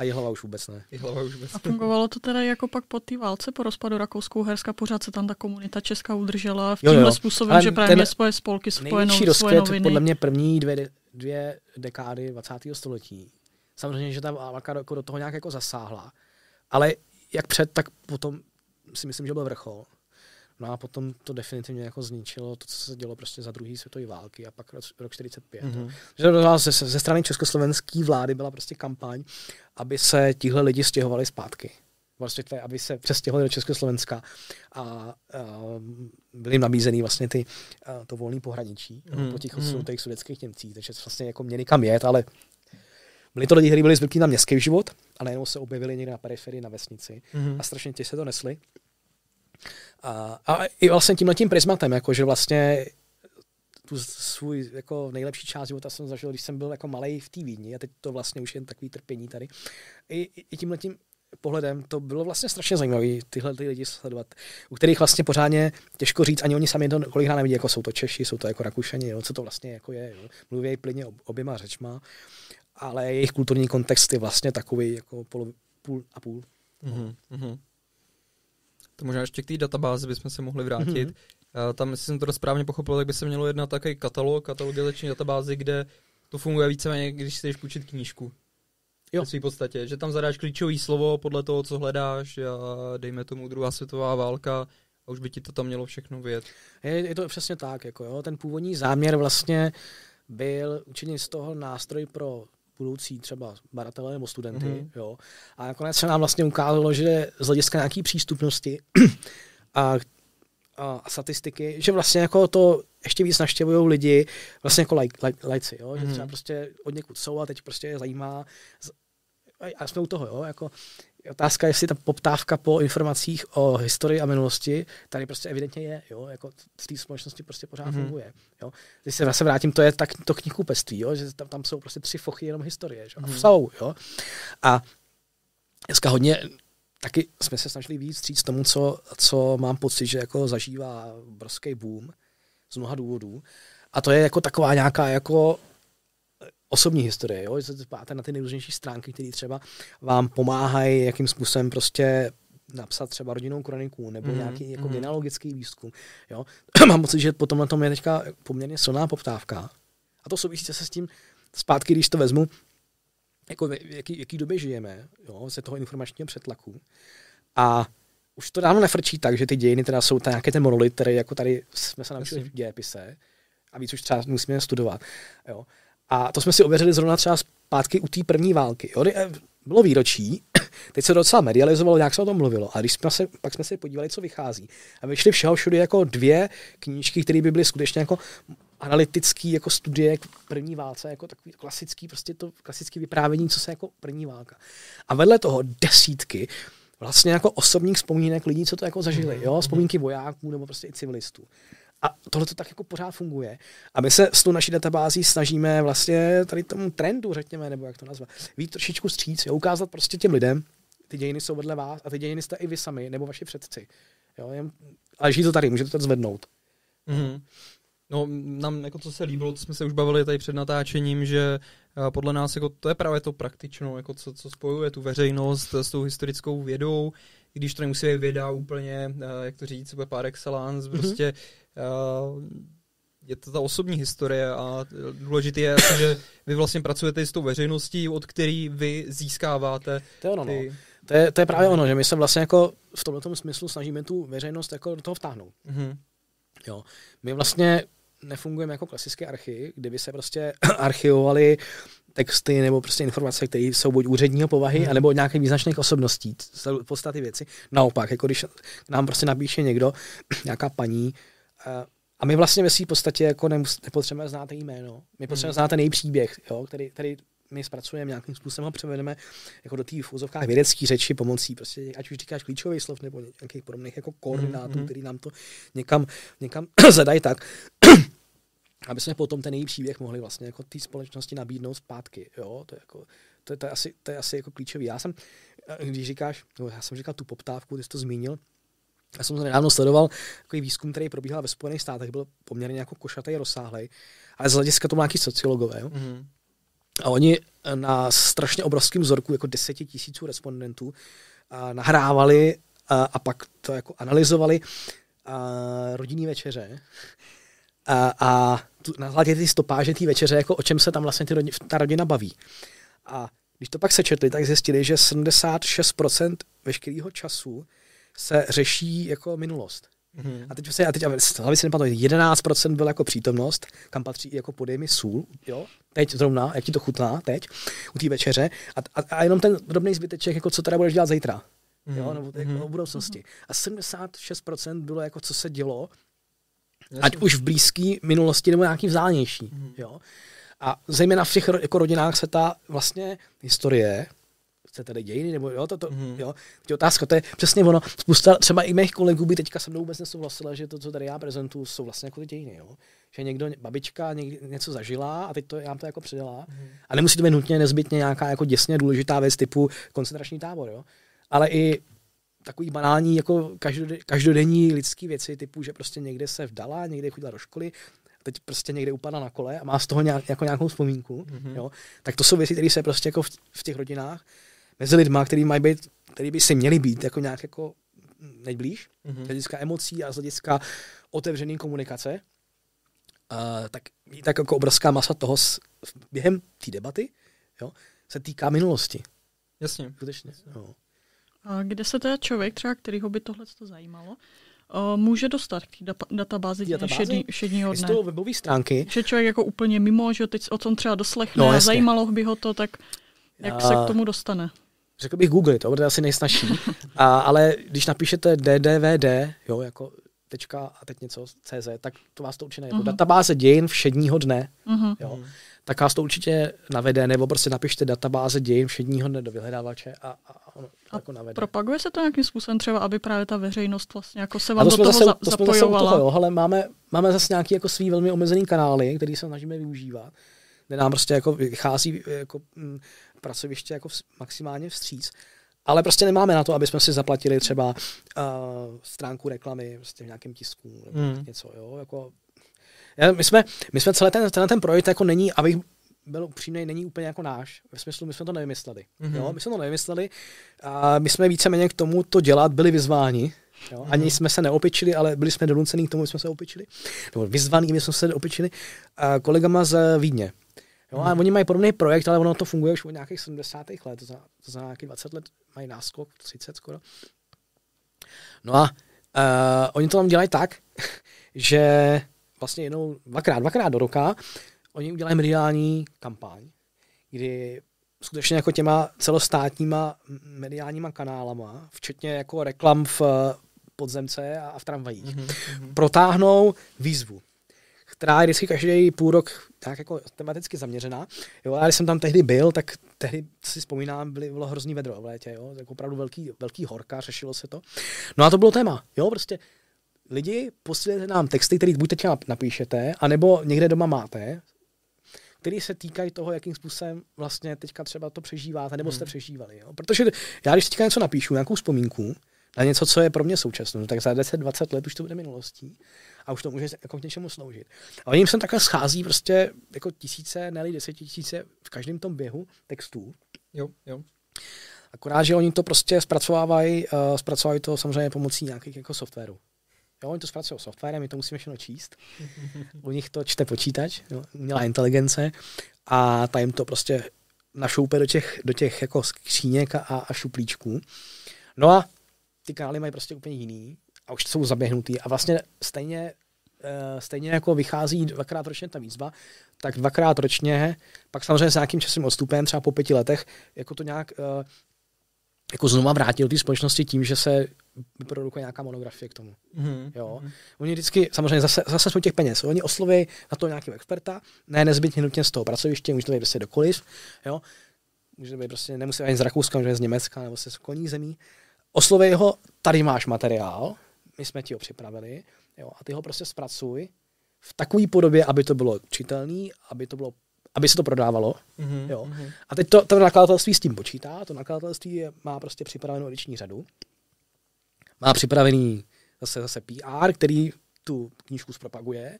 A hlava už vůbec ne. hlava už vůbec A fungovalo to teda jako pak po té válce, po rozpadu Rakouskou Herska, pořád se tam ta komunita česká udržela v tímhle způsobem, Ale že právě spoje spolky, spojenou, spoje noviny. podle mě první dvě, dvě dekády 20. století. Samozřejmě, že ta válka jako do toho nějak jako zasáhla. Ale jak před, tak potom si myslím, že byl vrchol. No a potom to definitivně jako zničilo to, co se dělo prostě za druhé světové války a pak rok, rok 45. Mm-hmm. Že ze, ze strany československé vlády byla prostě kampaň, aby se tihle lidi stěhovali zpátky. Vlastně, aby se přestěhovali do Československa a, a byly nabízený vlastně ty, a, to volné pohraničí mm. po těch mm. těch sudeckých Němcích, takže vlastně jako měli kam jet, ale byli to lidi, kteří byli zvyklí na městský život a najednou se objevili někde na periferii, na vesnici mm. a strašně tě se to nesli. A, a i vlastně tímhle tím prismatem, jako že vlastně tu svůj jako nejlepší část života jsem zažil, když jsem byl jako malý v té Vídni a teď to vlastně už jen takový trpění tady. I, i tímhle tím pohledem to bylo vlastně strašně zajímavé tyhle ty lidi sledovat, u kterých vlastně pořádně těžko říct, ani oni sami to kolikrát nevidí, jako jsou to Češi, jsou to jako Rakušani, jo, co to vlastně jako je, jo. mluví plně oběma řečma, ale jejich kulturní kontext je vlastně takový jako půl, půl a půl. Mm-hmm. To možná ještě k té databázi bychom se mohli vrátit. Mm-hmm. Tam, jestli jsem to správně pochopil, tak by se mělo jednat takový katalog, katalogizační databázi, kde to funguje víceméně, když chceš půjčit knížku. Jo. V své podstatě, že tam zadáš klíčový slovo podle toho, co hledáš a dejme tomu druhá světová válka a už by ti to tam mělo všechno vědět. Je, je to přesně tak, jako jo, ten původní záměr vlastně byl učinit z toho nástroj pro budoucí třeba baratele nebo studenty. Mm-hmm. Jo. A nakonec se nám vlastně ukázalo, že z hlediska nějaké přístupnosti a, a statistiky, že vlastně jako to ještě víc naštěvují lidi vlastně jako laj, laj, lajci, jo? že mm-hmm. třeba prostě od někud jsou a teď prostě je zajímá a jsme u toho, jo? Jako, otázka, jestli ta poptávka po informacích o historii a minulosti tady prostě evidentně je, jo, jako v té společnosti prostě pořád mm-hmm. funguje, jo. Když se zase vrátím, to je tak to knihkupectví, jo, že tam, tam jsou prostě tři fochy jenom historie, že? Mm-hmm. jsou, jo. A dneska hodně taky jsme se snažili víc říct tomu, co, co mám pocit, že jako zažívá brzký boom z mnoha důvodů. A to je jako taková nějaká jako osobní historie, jo? že se páte na ty nejrůznější stránky, které třeba vám pomáhají, jakým způsobem prostě napsat třeba rodinnou kroniku nebo Mhm, mm, nějaký jako mhm. genealogický výzkum. Jo? Mám pocit, že potom na tom je teďka poměrně silná poptávka. A to souvisí se s tím zpátky, když to vezmu, jako v jaký, jaký době žijeme, jo, ze toho informačního přetlaku. A už to dávno nefrčí tak, že ty dějiny teda jsou ta- nějaký ten monolit, který jako tady jsme se naučili v dějepise a víc už třeba musíme studovat. Jo. A to jsme si ověřili zrovna třeba zpátky u té první války. Jo. eh, Bylo výročí, teď se docela medializovalo, nějak se o tom mluvilo. A když jsme se, pak jsme se podívali, co vychází. A vyšly všeho všude jako dvě knížky, které by byly skutečně jako analytický jako studie k první válce, jako takový klasický, prostě to klasický vyprávění, co se jako první válka. A vedle toho desítky vlastně jako osobních vzpomínek lidí, co to jako zažili, jo, vzpomínky vojáků nebo prostě i civilistů. A tohle to tak jako pořád funguje. A my se s tou naší databází snažíme vlastně tady tomu trendu, řekněme, nebo jak to nazvat, víc trošičku stříc, jo, ukázat prostě těm lidem, ty dějiny jsou vedle vás a ty dějiny jste i vy sami, nebo vaši předci. Jo, jen, ale leží to tady, můžete to zvednout. Mhm. No, nám jako co se líbilo, to jsme se už bavili tady před natáčením, že eh, podle nás jako to je právě to praktično, jako co, co spojuje tu veřejnost s tou historickou vědou, i když to nemusí být věda úplně, eh, jak to říct, par excellence, Mhm. prostě eh, je to ta osobní historie a důležité je, že vy vlastně pracujete s tou veřejností, od který vy získáváte To je ono, no. ty... To je, to je právě ono, že my se vlastně jako v tomto smyslu snažíme tu veřejnost jako do toho vtáhnout. Mhm. Jo. My vlastně nefungujeme jako klasické archy, kde by se prostě archivovaly texty nebo prostě informace, které jsou buď úředního povahy, Hmm. anebo od nějakých význačných osobností, podstaty věci. Naopak, jako když nám prostě napíše někdo, nějaká paní, eh, a my vlastně ve své podstatě jako nemus, nepotřebujeme znát její jméno. My potřebujeme znát ten její příběh, jo, který, který my zpracujeme nějakým způsobem ho převedeme jako do té v úzovkách vědecké řeči pomocí prostě, ať už říkáš klíčový slov nebo nějakých podobných jako koordinátů, Mhm. který nám to někam, někam zadají tak, aby jsme potom ten její příběh mohli vlastně jako té společnosti nabídnout zpátky. Jo? To, je jako, to, je, to, je asi, to je asi jako klíčový. Já jsem, eh, když říkáš, no, já jsem říkal tu poptávku, ty jsi to zmínil, já jsem to nedávno sledoval, takový výzkum, který probíhal ve Spojených státech, byl poměrně jako košatý, rozsáhlej, ale z hlediska to nějaký sociologové. Jo? Mhm. A oni eh, na strašně obrovském vzorku, jako deseti tisíců respondentů, a nahrávali a, a pak to jako analyzovali a rodinný večeře. A, a tu, na základě ty stopáže té večeře, jako o čem se tam vlastně ty rodi, ta rodina baví. A když to pak sečetli, tak zjistili, že 76% veškerého času se řeší jako minulost. Mhm. A teď se, a teď, hlavy si nepamatuji, 11% byl jako přítomnost, kam patří i jako podej mi sůl, jo, teď zrovna, jak ti to chutná, teď, u té večeře, a, a, a, jenom ten drobný zbyteček, jako co teda budeš dělat zítra, jo, Mhm. nebo jako Mhm. o budoucnosti. A 76% bylo jako, co se dělo, Jasně. ať už v blízké minulosti nebo nějaký vzdálenější, Mhm. jo. A zejména v těch jako rodinách se ta vlastně historie, chce tedy dějiny, nebo jo, to, to, Mhm. jo, tě otázka, to je přesně ono, spousta třeba i mých kolegů by teďka se mnou vůbec nesouhlasila, že to, co tady já prezentuju, jsou vlastně jako ty dějiny, jo. Že někdo, babička někdy něco zažila a teď to já to jako předala. Mhm. A nemusí to být nutně nezbytně nějaká jako děsně důležitá věc typu koncentrační tábor, jo. Ale i takový banální, jako každode, každodenní lidský věci, typu, že prostě někde se vdala, někde chodila do školy, a teď prostě někde upadla na kole a má z toho nějak, jako nějakou vzpomínku, Mhm. mm-hmm. jo, tak to jsou věci, které se prostě jako v, v těch rodinách mezi lidma, který mají být, který by si měli být jako nějak jako nejblíž, Mhm. z hlediska emocí a z hlediska otevřené komunikace, uh, tak, tak jako obrovská masa toho s, během té debaty jo, se týká minulosti. Jasně. Skutečně. Jo. A kde se teda člověk, třeba kterýho by tohle zajímalo, uh, může dostat k té da- databázi databázi? všední, všedního dne? Jsou webové stránky, Že člověk jako úplně mimo, že teď o tom třeba doslechne No, a jasně. zajímalo by ho to, tak jak Já- se k tomu dostane? Řekl bych Google, to bude asi nejsnažší, a, ale když napíšete ddvd, jo, jako tečka a teď něco CZ, tak to vás to určitě najde. Mhm. Databáze dějin všedního dne, Mhm. jo, Mhm. tak vás to určitě navede, nebo prostě napište databáze dějin všedního dne do vyhledávače a, a ono to A jako navede. Propaguje se to nějakým způsobem třeba, aby právě ta veřejnost vlastně jako se vám to do toho zase, za- to jsme zase zapojovala? toho, jo, ale máme, máme zase nějaký jako svý velmi omezený kanály, který se snažíme využívat, kde nám prostě jako vychází jako mm, pracoviště jako maximálně vstříc. Ale prostě nemáme na to, aby jsme si zaplatili třeba uh, stránku reklamy prostě v nějakém tisku nebo Mm. něco. Jo? Jako, já, my, jsme, my jsme celý ten, tenhle ten projekt jako není, abych byl upřímný, není úplně jako náš. Ve smyslu, my jsme to nevymysleli. Mhm. Mm-hmm. Jo, my jsme to nevymysleli a my jsme víceméně k tomu to dělat byli vyzváni. Jo? Ani Mhm. jsme se neopičili, ale byli jsme donuceni k tomu, aby jsme se opičili. Nebo vyzvaní, my jsme se opičili a kolegama z Vídně. Jo, a Mhm. oni mají podobný projekt, ale ono to funguje už od nějakých 70. let, to znamená, to znamená nějakých 20 let mají náskok, 30 skoro. No a uh, oni to tam dělají tak, že vlastně jednou, dvakrát, dvakrát do roka, oni udělají mediální kampaň, kdy skutečně jako těma celostátníma mediálníma kanálama, včetně jako reklam v eh, podzemce a v tramvajích, Mhm, mhm. protáhnou výzvu, která je vždycky každý půl rok tak jako tematicky zaměřená. Jo, a když jsem tam tehdy byl, tak tehdy si vzpomínám, byly, bylo hrozný vedro v létě, jo, tak opravdu velký, velký horka, řešilo se to. No a to bylo téma, jo, prostě lidi, posílejte nám texty, které buď teď napíšete, anebo někde doma máte, který se týkají toho, jakým způsobem vlastně teďka třeba to přežíváte, nebo jste Hmm. přežívali. Jo? Protože já, když teďka něco napíšu, nějakou vzpomínku, na něco, co je pro mě současné, tak za 10-20 let už to bude minulostí a už to může jako k něčemu sloužit. A oni sem takhle schází prostě jako tisíce, ne desetitisíce v každém tom běhu textů. Jo, jo. Akorát, že oni to prostě zpracovávají, uh, zpracovávají to samozřejmě pomocí nějakých jako softwarů. Jo, oni to zpracují softwarem, my to musíme všechno číst. U nich to čte počítač, jo, umělá inteligence a ta jim to prostě našoupe do těch, do těch jako skříněk a, a šuplíčků. No a ty kanály mají prostě úplně jiný a už jsou zaběhnutý a vlastně stejně, uh, stejně jako vychází dvakrát ročně ta výzva, tak dvakrát ročně, pak samozřejmě s nějakým časovým odstupem, třeba po pěti letech, jako to nějak uh, jako znova vrátil té společnosti tím, že se vyprodukuje nějaká monografie k tomu. Mhm, Jo. mhm. Oni vždycky, samozřejmě zase, zase jsou těch peněz. Oni osloví na to nějakého experta, ne nezbytně nutně z toho pracoviště, může to být prostě dokoliv. Jo. Může to být prostě, nemusí být ani z Rakouska, může být z Německa nebo se z koní zemí. Osloví ho, tady máš materiál, my jsme ti ho připravili, jo, a ty ho prostě zpracuj v takové podobě, aby to bylo čitelný, aby to bylo aby se to prodávalo. Mhm, Jo. mhm. A teď to, to nakladatelství s tím počítá, to nakladatelství je, má prostě připravenou ediční řadu, má připravený zase, zase PR, který tu knížku zpropaguje.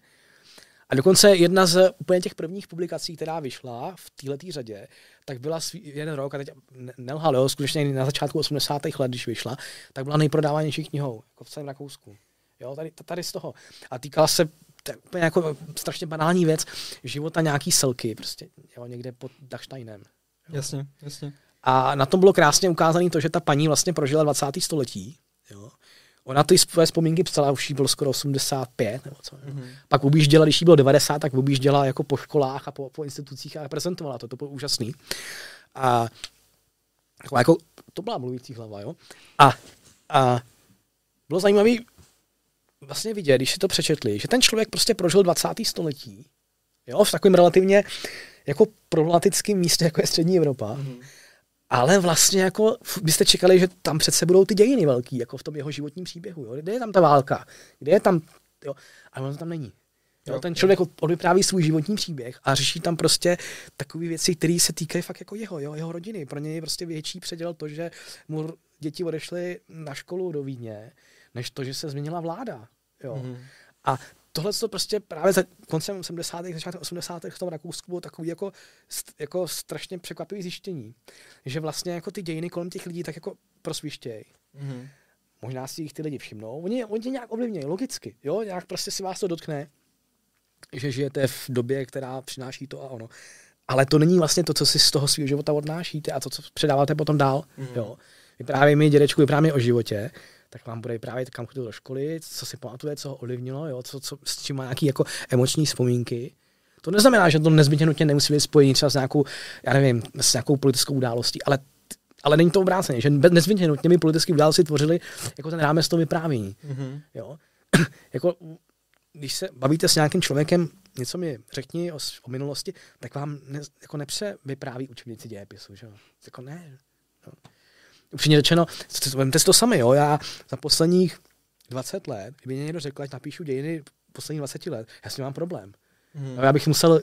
A dokonce jedna z úplně těch prvních publikací, která vyšla v této řadě, tak byla svý, jeden rok, a teď ne- nelhal, jo, skutečně na začátku 80. let, když vyšla, tak byla nejprodávanější knihou jako v celém Rakousku. Jo, tady, tady z toho. A týkala se to je úplně jako strašně banální věc života nějaký selky, prostě, jo, někde pod Dachsteinem. Jasně, jasně. A na tom bylo krásně ukázané to, že ta paní vlastně prožila 20. století. Ona ty své vzpomínky psala, už jí bylo skoro 85, nebo co. Mhm. Pak objížděla, když jí bylo 90, tak objížděla jako po školách a po, po institucích a prezentovala to, to bylo úžasný. A jako, to byla mluvící hlava, jo. A, a bylo zajímavé vlastně vidět, když si to přečetli, že ten člověk prostě prožil 20. století, jo, v takovém relativně jako problematickém místě, jako je střední Evropa, Mhm. Ale vlastně jako byste čekali, že tam přece budou ty dějiny velký, jako v tom jeho životním příběhu. Jo? Kde je tam ta válka? Kde je tam... Jo? Ale ono to tam není. Jo, Jo, ten člověk od- odvypráví svůj životní příběh a řeší tam prostě takové věci, které se týkají fakt jako jeho, jo, jeho rodiny. Pro něj je prostě větší předěl to, že mu děti odešly na školu do Vídně, než to, že se změnila vláda. Jo. Mhm. A tohle to prostě právě za koncem 70. začátkem 80. v tom Rakousku bylo takový jako, jako strašně překvapivý zjištění, že vlastně jako ty dějiny kolem těch lidí tak jako prosvištějí. Mhm. Možná si jich ty lidi všimnou. Oni, oni tě nějak ovlivnějí, logicky. Jo? Nějak prostě si vás to dotkne, že žijete v době, která přináší to a ono. Ale to není vlastně to, co si z toho svého života odnášíte a to, co předáváte potom dál. Mhm. Jo? Vyprávěj mi, dědečku, vyprávěj mi o životě, tak vám bude vyprávět, kam chodil do školy, co si pamatuje, co ho ovlivnilo, jo? Co, co, s čím má nějaké jako emoční vzpomínky. To neznamená, že to nezbytně nutně nemusí být spojený třeba s nějakou, já nevím, s nějakou politickou událostí, ale ale není to obráceně, že nezbytně nutně by politické události tvořily jako ten rámec toho vyprávění. Mhm. Jo? jako, když se bavíte s nějakým člověkem, něco mi řekni o, o minulosti, tak vám ne, jako nepře vypráví učebnici dějepisu. Že? jo? Jako ne. Jo. Upřímně řečeno, vemte si to sami, jo? já za posledních 20 let, kdyby mě někdo řekl, ať napíšu dějiny posledních 20 let, já s tím mám problém. No, já bych musel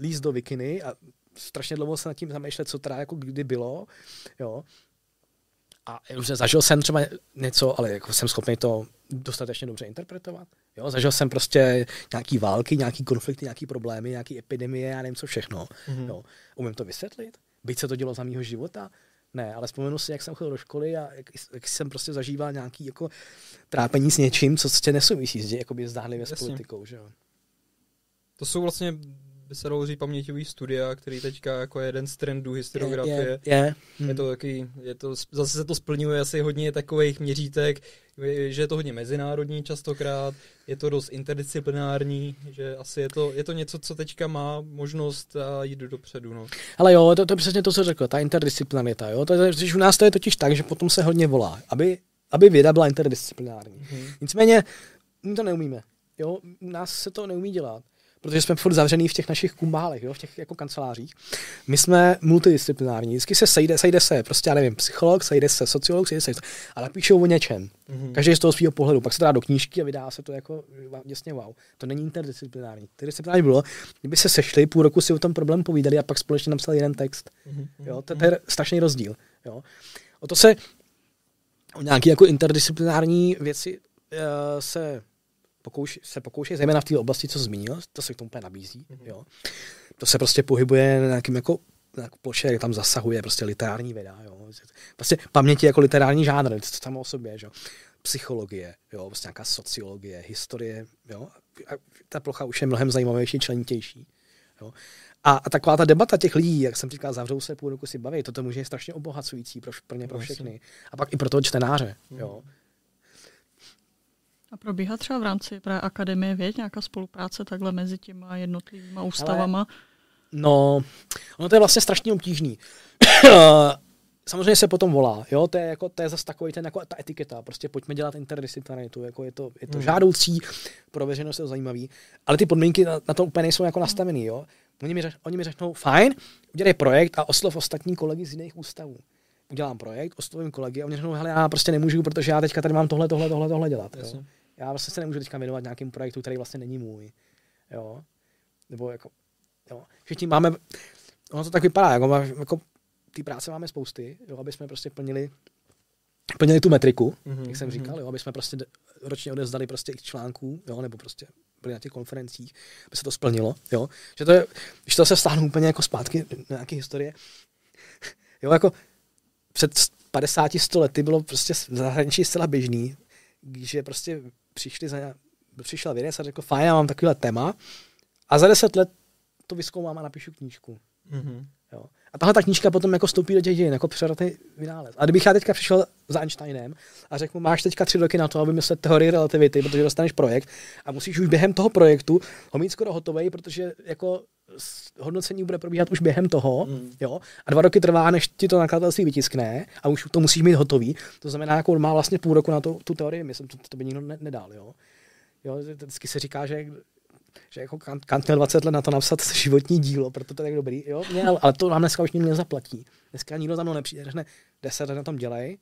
líst do Vikiny a strašně dlouho se nad tím zamýšlet, co teda jako kdy bylo. Jo. A zažil jsem třeba něco, ale jako jsem schopný to dostatečně dobře interpretovat. Jo, zažil jsem prostě nějaký války, nějaký konflikty, nějaký problémy, nějaký epidemie, já nevím co všechno. Mm-hmm. Jo. Umím to vysvětlit? Byť se to dělo za mýho života? Ne, ale vzpomenu si, jak jsem chodil do školy a jak, jak jsem prostě zažíval nějaký jako trápení s něčím, co tě nesouvisí s jakoby zdánlivě s politikou. Že jo. To jsou vlastně by se dalo říct paměťový studia, který teďka jako jeden z trendů historiografie. Je, je, je. Hmm. je to taky, je to, zase se to splňuje asi hodně takových měřítek, že je to hodně mezinárodní častokrát, je to dost interdisciplinární, že asi je to, je to něco, co teďka má možnost jít dopředu. No. Ale jo, to, to je přesně to, co řekl, ta interdisciplinarita. Jo? To je, u nás to je totiž tak, že potom se hodně volá, aby, aby věda byla interdisciplinární. Hmm. Nicméně my to neumíme. Jo? U nás se to neumí dělat protože jsme furt zavřený v těch našich kumbálech, jo, v těch jako kancelářích. My jsme multidisciplinární, vždycky se sejde, sejde se, prostě já nevím, psycholog, sejde se sociolog, sejde se, ale píšou o něčem. Mm-hmm. Každý z toho svého pohledu, pak se dá do knížky a vydá se to jako jasně wow. To není interdisciplinární. Interdisciplinární bylo, kdyby se sešli, půl roku si o tom problém povídali a pak společně napsali jeden text. Mm-hmm. Jo, to, to je strašný rozdíl. Jo. O to se o nějaké jako interdisciplinární věci uh, se pokouš, se pokouší, zejména v té oblasti, co zmínil, to se k tomu úplně nabízí. Mm-hmm. Jo. To se prostě pohybuje na nějakým jako na ploše, jak tam zasahuje prostě literární věda. Jo. Prostě paměti jako literární žánr, to samo o sobě. Že? Psychologie, jo, prostě nějaká sociologie, historie. Jo. A ta plocha už je mnohem zajímavější, členitější. Jo. A, a taková ta debata těch lidí, jak jsem říkal, zavřou se půl roku si baví, toto může být strašně obohacující pro, pro ně, pro všechny. A pak i pro toho čtenáře. Jo. Mm. A probíhá třeba v rámci právě Akademie věd nějaká spolupráce takhle mezi těma jednotlivými ústavama? Ale, no, ono to je vlastně strašně obtížný. Samozřejmě se potom volá, jo, to je, jako, to je zase takový ten, jako ta etiketa, prostě pojďme dělat interdisciplinaritu, jako je to, je to hmm. žádoucí, pro veřejnost je to zajímavý, ale ty podmínky na, na to úplně nejsou jako nastavený, jo. Oni mi, řek, oni mi řeknou, fajn, udělej projekt a oslov ostatní kolegy z jiných ústavů. Udělám projekt, oslovím kolegy a oni řeknou, hele, já prostě nemůžu, protože já teďka tady mám tohle, tohle, tohle, tohle dělat. Jo já vlastně se nemůžu teďka věnovat nějakým projektu, který vlastně není můj. Jo? Nebo jako, jo. Všichni máme, ono to tak vypadá, jako, jako ty práce máme spousty, jo, aby jsme prostě plnili plnili tu metriku, mm-hmm, jak jsem mhm. říkal, jo, aby jsme prostě ročně odezdali prostě x článků, jo, nebo prostě byli na těch konferencích, aby se to splnilo, jo. Že to je, když to se stáhnu úplně jako zpátky na nějaké historie, jo, jako před 50 lety bylo prostě v zahraničí zcela běžný, že prostě přišli za, přišel vědec a řekl, fajn, já mám takovýhle téma a za deset let to vyskoumám a napíšu knížku. Mm-hmm. Jo. A tahle ta knížka potom jako stoupí do těch dějin, jako přerodný vynález. A kdybych já teďka přišel za Einsteinem a řekl mu, máš teďka tři roky na to, aby myslet teorii relativity, protože dostaneš projekt a musíš už během toho projektu ho mít skoro hotový, protože jako hodnocení bude probíhat už během toho, mm. jo, a dva roky trvá, než ti to nakladatelství vytiskne a už to musíš mít hotový. To znamená, jako má vlastně půl roku na to, tu teorii, myslím, to, to by nikdo ne, nedal, jo. Jo, vždycky se říká, že že jako Kant, Kant měl 20 let na to napsat životní dílo, proto to je tak dobrý, jo, měl, ale to nám dneska už nikdo nezaplatí. Dneska nikdo za mnou nepřijde, řekne, 10 let na tom dělej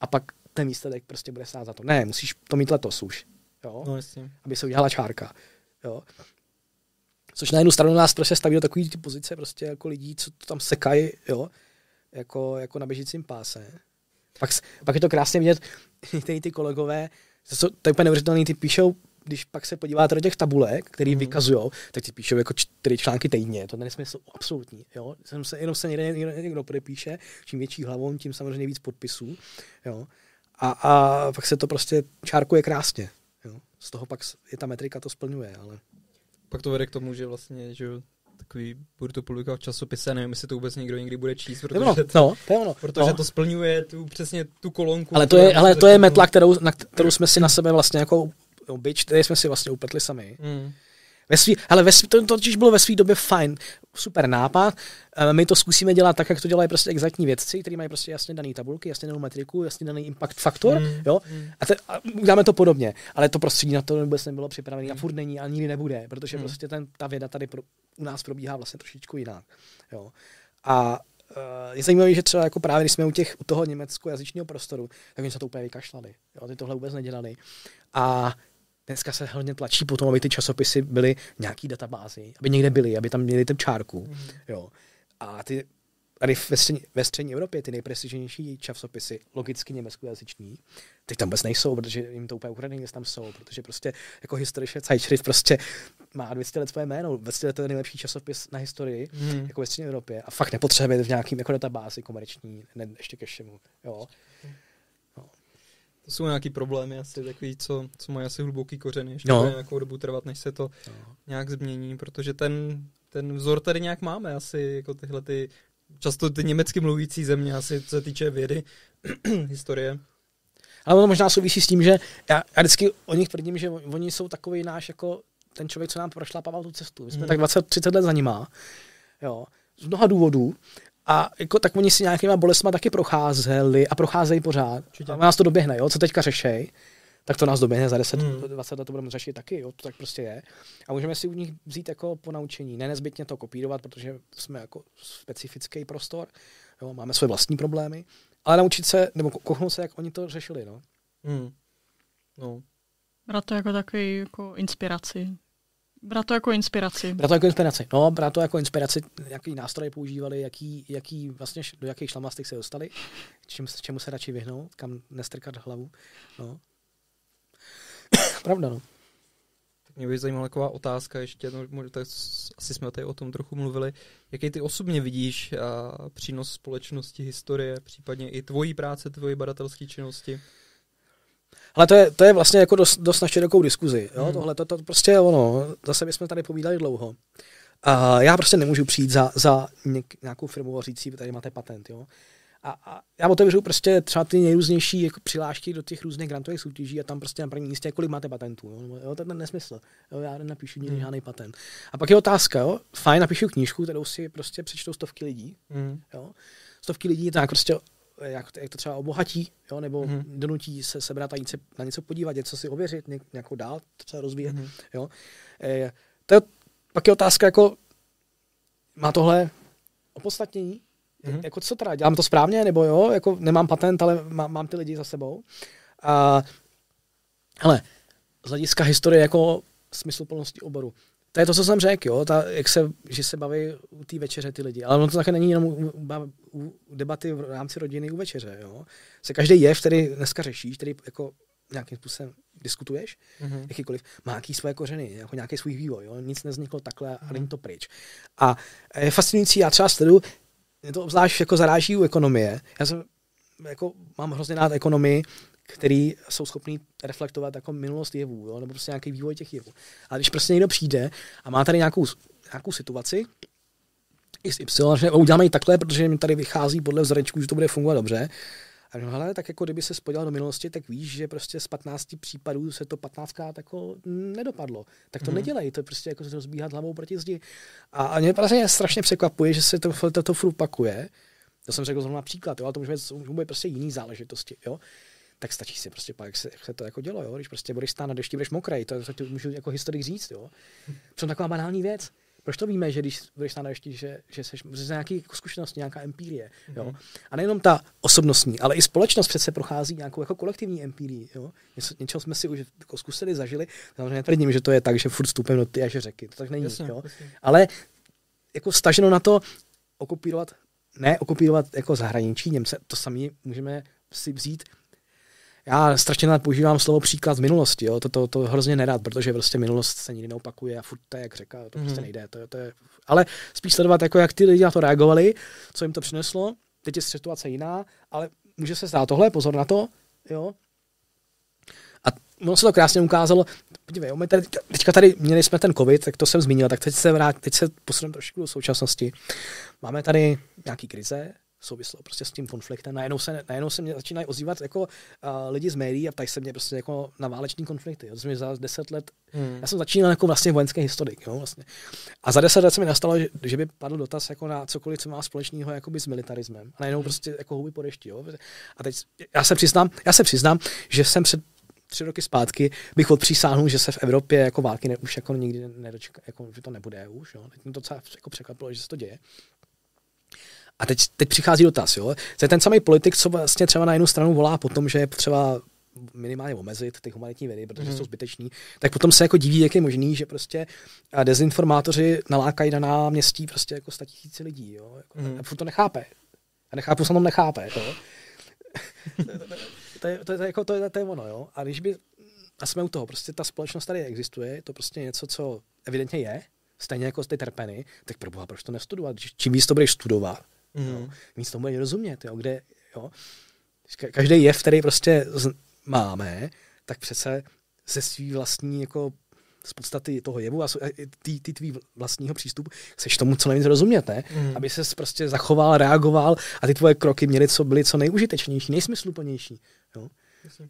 a pak ten výsledek prostě bude stát za to. Ne, musíš to mít letos už, jo, no, aby se udělala čárka, jo. Což na jednu stranu nás prostě staví do takové ty pozice prostě jako lidí, co to tam sekají, jo, jako, jako na běžícím páse. Pak, pak je to krásně vidět, ty, ty kolegové, to, to je úplně neuvěřitelný, ty píšou, když pak se podíváte do těch tabulek, které mm. vykazují, tak ty píšou jako čtyři články týdně, to nesmysl absolutní. Jo? Jenom se, jenom se někde někdo, někdo podepíše, čím větší hlavou, tím samozřejmě víc podpisů. Jo? A, a pak se to prostě čárkuje krásně. Jo? Z toho pak je ta metrika to splňuje, ale pak to vede k tomu, že vlastně, že takový, budu to publikovat v časopise, nevím, jestli to vůbec někdo někdy bude číst, protože, no, to, no, to, je ono, protože no. to splňuje tu, přesně tu kolonku. Ale to je, ale to je metla, kterou, na kterou jsme si na sebe vlastně jako byč, který jsme si vlastně upletli sami. Mm. Ve svý, ale ve svý, to, to totiž bylo ve své době fajn, super nápad. My to zkusíme dělat tak, jak to dělají prostě exaktní vědci, kteří mají prostě jasně daný tabulky, jasně danou metriku, jasně daný impact faktor, mm. jo? Mm. A, te, a uděláme to podobně. Ale to prostředí na to vůbec nebylo připravené mm. a furt není a nikdy nebude, protože mm. prostě ten, ta věda tady pro, u nás probíhá vlastně trošičku jinak. Jo? A uh, je zajímavé, že třeba jako právě když jsme u, těch, u toho německo-jazyčního prostoru, tak oni se to úplně vykašlali. Jo? Ty tohle vůbec nedělali. A dneska se hodně tlačí potom, aby ty časopisy byly nějaký databázy, aby někde byly, aby tam měli ten čárku. Mm. Jo. A ty tady ve střední, ve střední Evropě ty nejprestižnější časopisy, logicky německojazyční, teď tam vůbec nejsou, protože jim to úplně ukradený, jestli tam jsou, protože prostě jako historiše Zeitschrift prostě má 200 let své jméno, 200 let to je nejlepší časopis na historii, hmm. jako ve střední Evropě a fakt nepotřebuje v nějakým jako databázi komerční, ne, ještě ke všemu, jo. No. To jsou nějaký problémy asi takový, co, co mají asi hluboký kořeny, ještě No. bude nějakou dobu trvat, než se to No. nějak změní, protože ten, ten vzor tady nějak máme asi, jako tyhle ty, často ty německy mluvící země, asi co se týče vědy, historie. Ale ono možná souvisí s tím, že já, já vždycky o nich tvrdím, že oni jsou takový náš jako ten člověk, co nám prošlapával tu cestu. My jsme Hmm. tak 20-30 let za nima, jo, z mnoha důvodů. A jako, tak oni si nějakýma bolestma taky procházeli a procházejí pořád. Určitě. A nás to doběhne, jo, co teďka řešej, tak to nás doběhne za 10, Hmm. 20 let to budeme řešit taky, jo, to tak prostě je. A můžeme si u nich vzít jako ponaučení, ne nezbytně to kopírovat, protože jsme jako specifický prostor, jo, máme své vlastní problémy, ale naučit se, nebo ko- kochnout se, jak oni to řešili, no. Hmm. No. Brát to jako takový jako inspiraci. Brát to jako inspiraci. Brát to jako inspiraci. No, brát to jako inspiraci, jaký nástroje používali, jaký, jaký vlastně, do jakých šlamastik se dostali, čím, se- čemu se radši vyhnout, kam nestrkat hlavu. No. Pravda, no. Tak mě by zajímala taková otázka ještě, no, možná tak asi jsme tady o tom trochu mluvili. Jaký ty osobně vidíš a, přínos společnosti, historie, případně i tvojí práce, tvojí badatelské činnosti? Ale to je, to je vlastně jako dost, dost na širokou diskuzi. Jo? Hmm. Tohle to, to prostě ono. Zase bychom tady povídali dlouho. A já prostě nemůžu přijít za, za něk, nějakou firmu a říct si, tady máte patent. Jo? A, a já otevřu prostě třeba ty nejrůznější jako přihlášky do těch různých grantových soutěží a tam prostě na prvním místě, kolik máte patentů. Jo? Jo, to je ten nesmysl. Jo? Já napíšu nikdy Hmm. žádný patent. A pak je otázka, jo? fajn, napíšu knížku, kterou si prostě přečtou stovky lidí. Hmm. Jo? Stovky lidí tak prostě jak, jak to třeba obohatí, jo? nebo Mhm. mm-hmm. donutí se sebrat a jít se na něco podívat, něco si ověřit, ně, nějakou dál třeba rozvíjet. Mhm. Jo? E, to je, pak je otázka, jako má tohle opodstatnění? Mhm. Mm-hmm. Jako co teda, dělám to správně, nebo jo, jako nemám patent, ale má, mám ty lidi za sebou. A, hele, z hlediska historie jako smysluplnosti oboru. To je to, co jsem řekl, jo, ta, jak se, že se baví u té večeře ty lidi. Ale ono to také není jenom u, u, u debaty v rámci rodiny u večeře, jo. Se každý jev, který dneska řešíš, který jako nějakým způsobem diskutuješ, Mhm. jakýkoliv, má nějaký své kořeny, jako nějaký svůj vývoj, jo? nic nevzniklo takhle a není to pryč. A je fascinující, já třeba sleduju, mě to obzvlášť jako zaráží u ekonomie, já jsem, jako, mám hrozně rád ekonomii, který jsou schopní reflektovat jako minulost jevů, jo? nebo prostě nějaký vývoj těch jevů. Ale když prostě někdo přijde a má tady nějakou, nějakou situaci, x, y, že uděláme ji takhle, protože mi tady vychází podle vzorečků, že to bude fungovat dobře. A no, hele, tak jako kdyby se spodíval do minulosti, tak víš, že prostě z 15 případů se to 15 jako nedopadlo. Tak to mm. nedělej, to je prostě jako se rozbíhat hlavou proti zdi. A, a mě vlastně strašně překvapuje, že se to, to, to furt pakuje. To jsem řekl zrovna příklad, jo, ale to může být, může být prostě jiný záležitosti. Jo tak stačí si prostě pak, jak se, jak se to jako dělo, jo? když prostě budeš stát na dešti, budeš mokrej, to, to, můžu jako historik říct, jo. Přitom taková banální věc. Proč to víme, že když budeš stát na dešti, že, že jsi že jsi nějaký jako zkušenost, nějaká empirie, jo. Mhm. A nejenom ta osobnostní, ale i společnost přece prochází nějakou jako kolektivní empirii, jo. Něco, něčeho jsme si už jako zkusili, zažili, samozřejmě netvrdím, že to je tak, že furt vstupem do ty a že řeky, to tak není, Jasně, jo. jasně. Ale jako staženo na to okupírovat, ne okupírovat jako zahraničí Němce, to sami můžeme si vzít já strašně rád používám slovo příklad z minulosti, jo? To, to, to hrozně nerad, protože prostě minulost se nikdy neopakuje a furt to je jak řeka, to mm-hmm. prostě Mhm. nejde. To, to je, ale spíš sledovat, jako jak ty lidi na to reagovali, co jim to přineslo, teď je situace jiná, ale může se stát tohle, pozor na to, jo. A ono se to krásně ukázalo, podívej, jo, my tady, teďka tady měli jsme ten covid, tak to jsem zmínil, tak teď se, vrát, teď se posuneme trošku do současnosti. Máme tady nějaký krize, souvislo prostě s tím konfliktem. Najednou se, najednou se mě začínají ozývat jako uh, lidi z médií a ptají se mě prostě jako na váleční konflikty. Jo. To mi za deset let, Hmm. já jsem začínal jako vlastně vojenský historik. Jo, vlastně. A za deset let se mi nastalo, že, že by padl dotaz jako na cokoliv, co má společného jakoby s militarismem. A najednou prostě jako huby po dešti. Jo. A teď já se přiznám, já se přiznám, že jsem před tři roky zpátky bych odpřísáhnul, že se v Evropě jako války ne, už jako nikdy nedočká, jako, že to nebude už. Jo. Teď mě to docela jako překvapilo, že se to děje. A teď, teď přichází dotaz, jo. To je ten samý politik, co vlastně třeba na jednu stranu volá po tom, že je potřeba minimálně omezit ty humanitní vědy, protože mm. jsou zbyteční, tak potom se jako diví, jak je možný, že prostě dezinformátoři nalákají na náměstí prostě jako tisíci lidí, jo. Jako, mm. A to nechápe. A nechápu, se nechápe, jo. to, je, to, je, to, je, jako, to, je, to je ono, jo. A když by, a jsme u toho, prostě ta společnost tady existuje, je to prostě něco, co evidentně je, stejně jako ty terpeny, tak pro boha, proč to nestudovat? Čím víc to budeš studovat, mm. jo, víc tomu budeš rozumět, jo, kde, jo. Každý jev, který prostě máme, tak přece ze svý vlastní jako z podstaty toho jevu a ty, ty tvý vlastního přístupu chceš tomu co nejvíc rozumět, ne? Mm. Aby se prostě zachoval, reagoval a ty tvoje kroky měly co, byly co nejužitečnější, nejsmysluplnější. Jo? Myslím.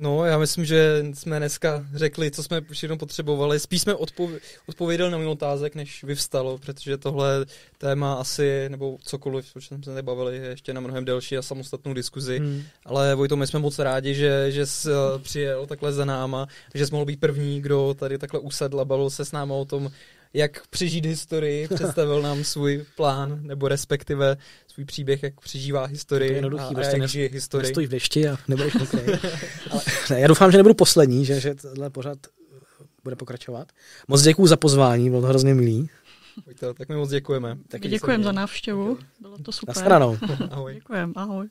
No, já myslím, že jsme dneska řekli, co jsme všechno potřebovali. Spíš jsme odpov- odpověděli na mým otázek, než vyvstalo, protože tohle téma asi, nebo cokoliv, o čem jsme se bavili, je ještě na mnohem delší a samostatnou diskuzi. Hmm. Ale Vojto, my jsme moc rádi, že, že jsi eh, přijel takhle za náma, že jsi mohl být první, kdo tady takhle usedl a bavil se s náma o tom, jak přežít historii, představil nám svůj plán, nebo respektive svůj příběh, jak přežívá historii to je jednoduchý, a, prostě a jak žije historii. Nestojí v dešti a nebudeš Ale ne, já doufám, že nebudu poslední, že, že tohle pořád bude pokračovat. Moc děkuju za pozvání, bylo to hrozně milý. Pojďte, tak my moc děkujeme. Děkujeme za návštěvu, bylo to super. Na stranou. ahoj. Děkujeme, ahoj.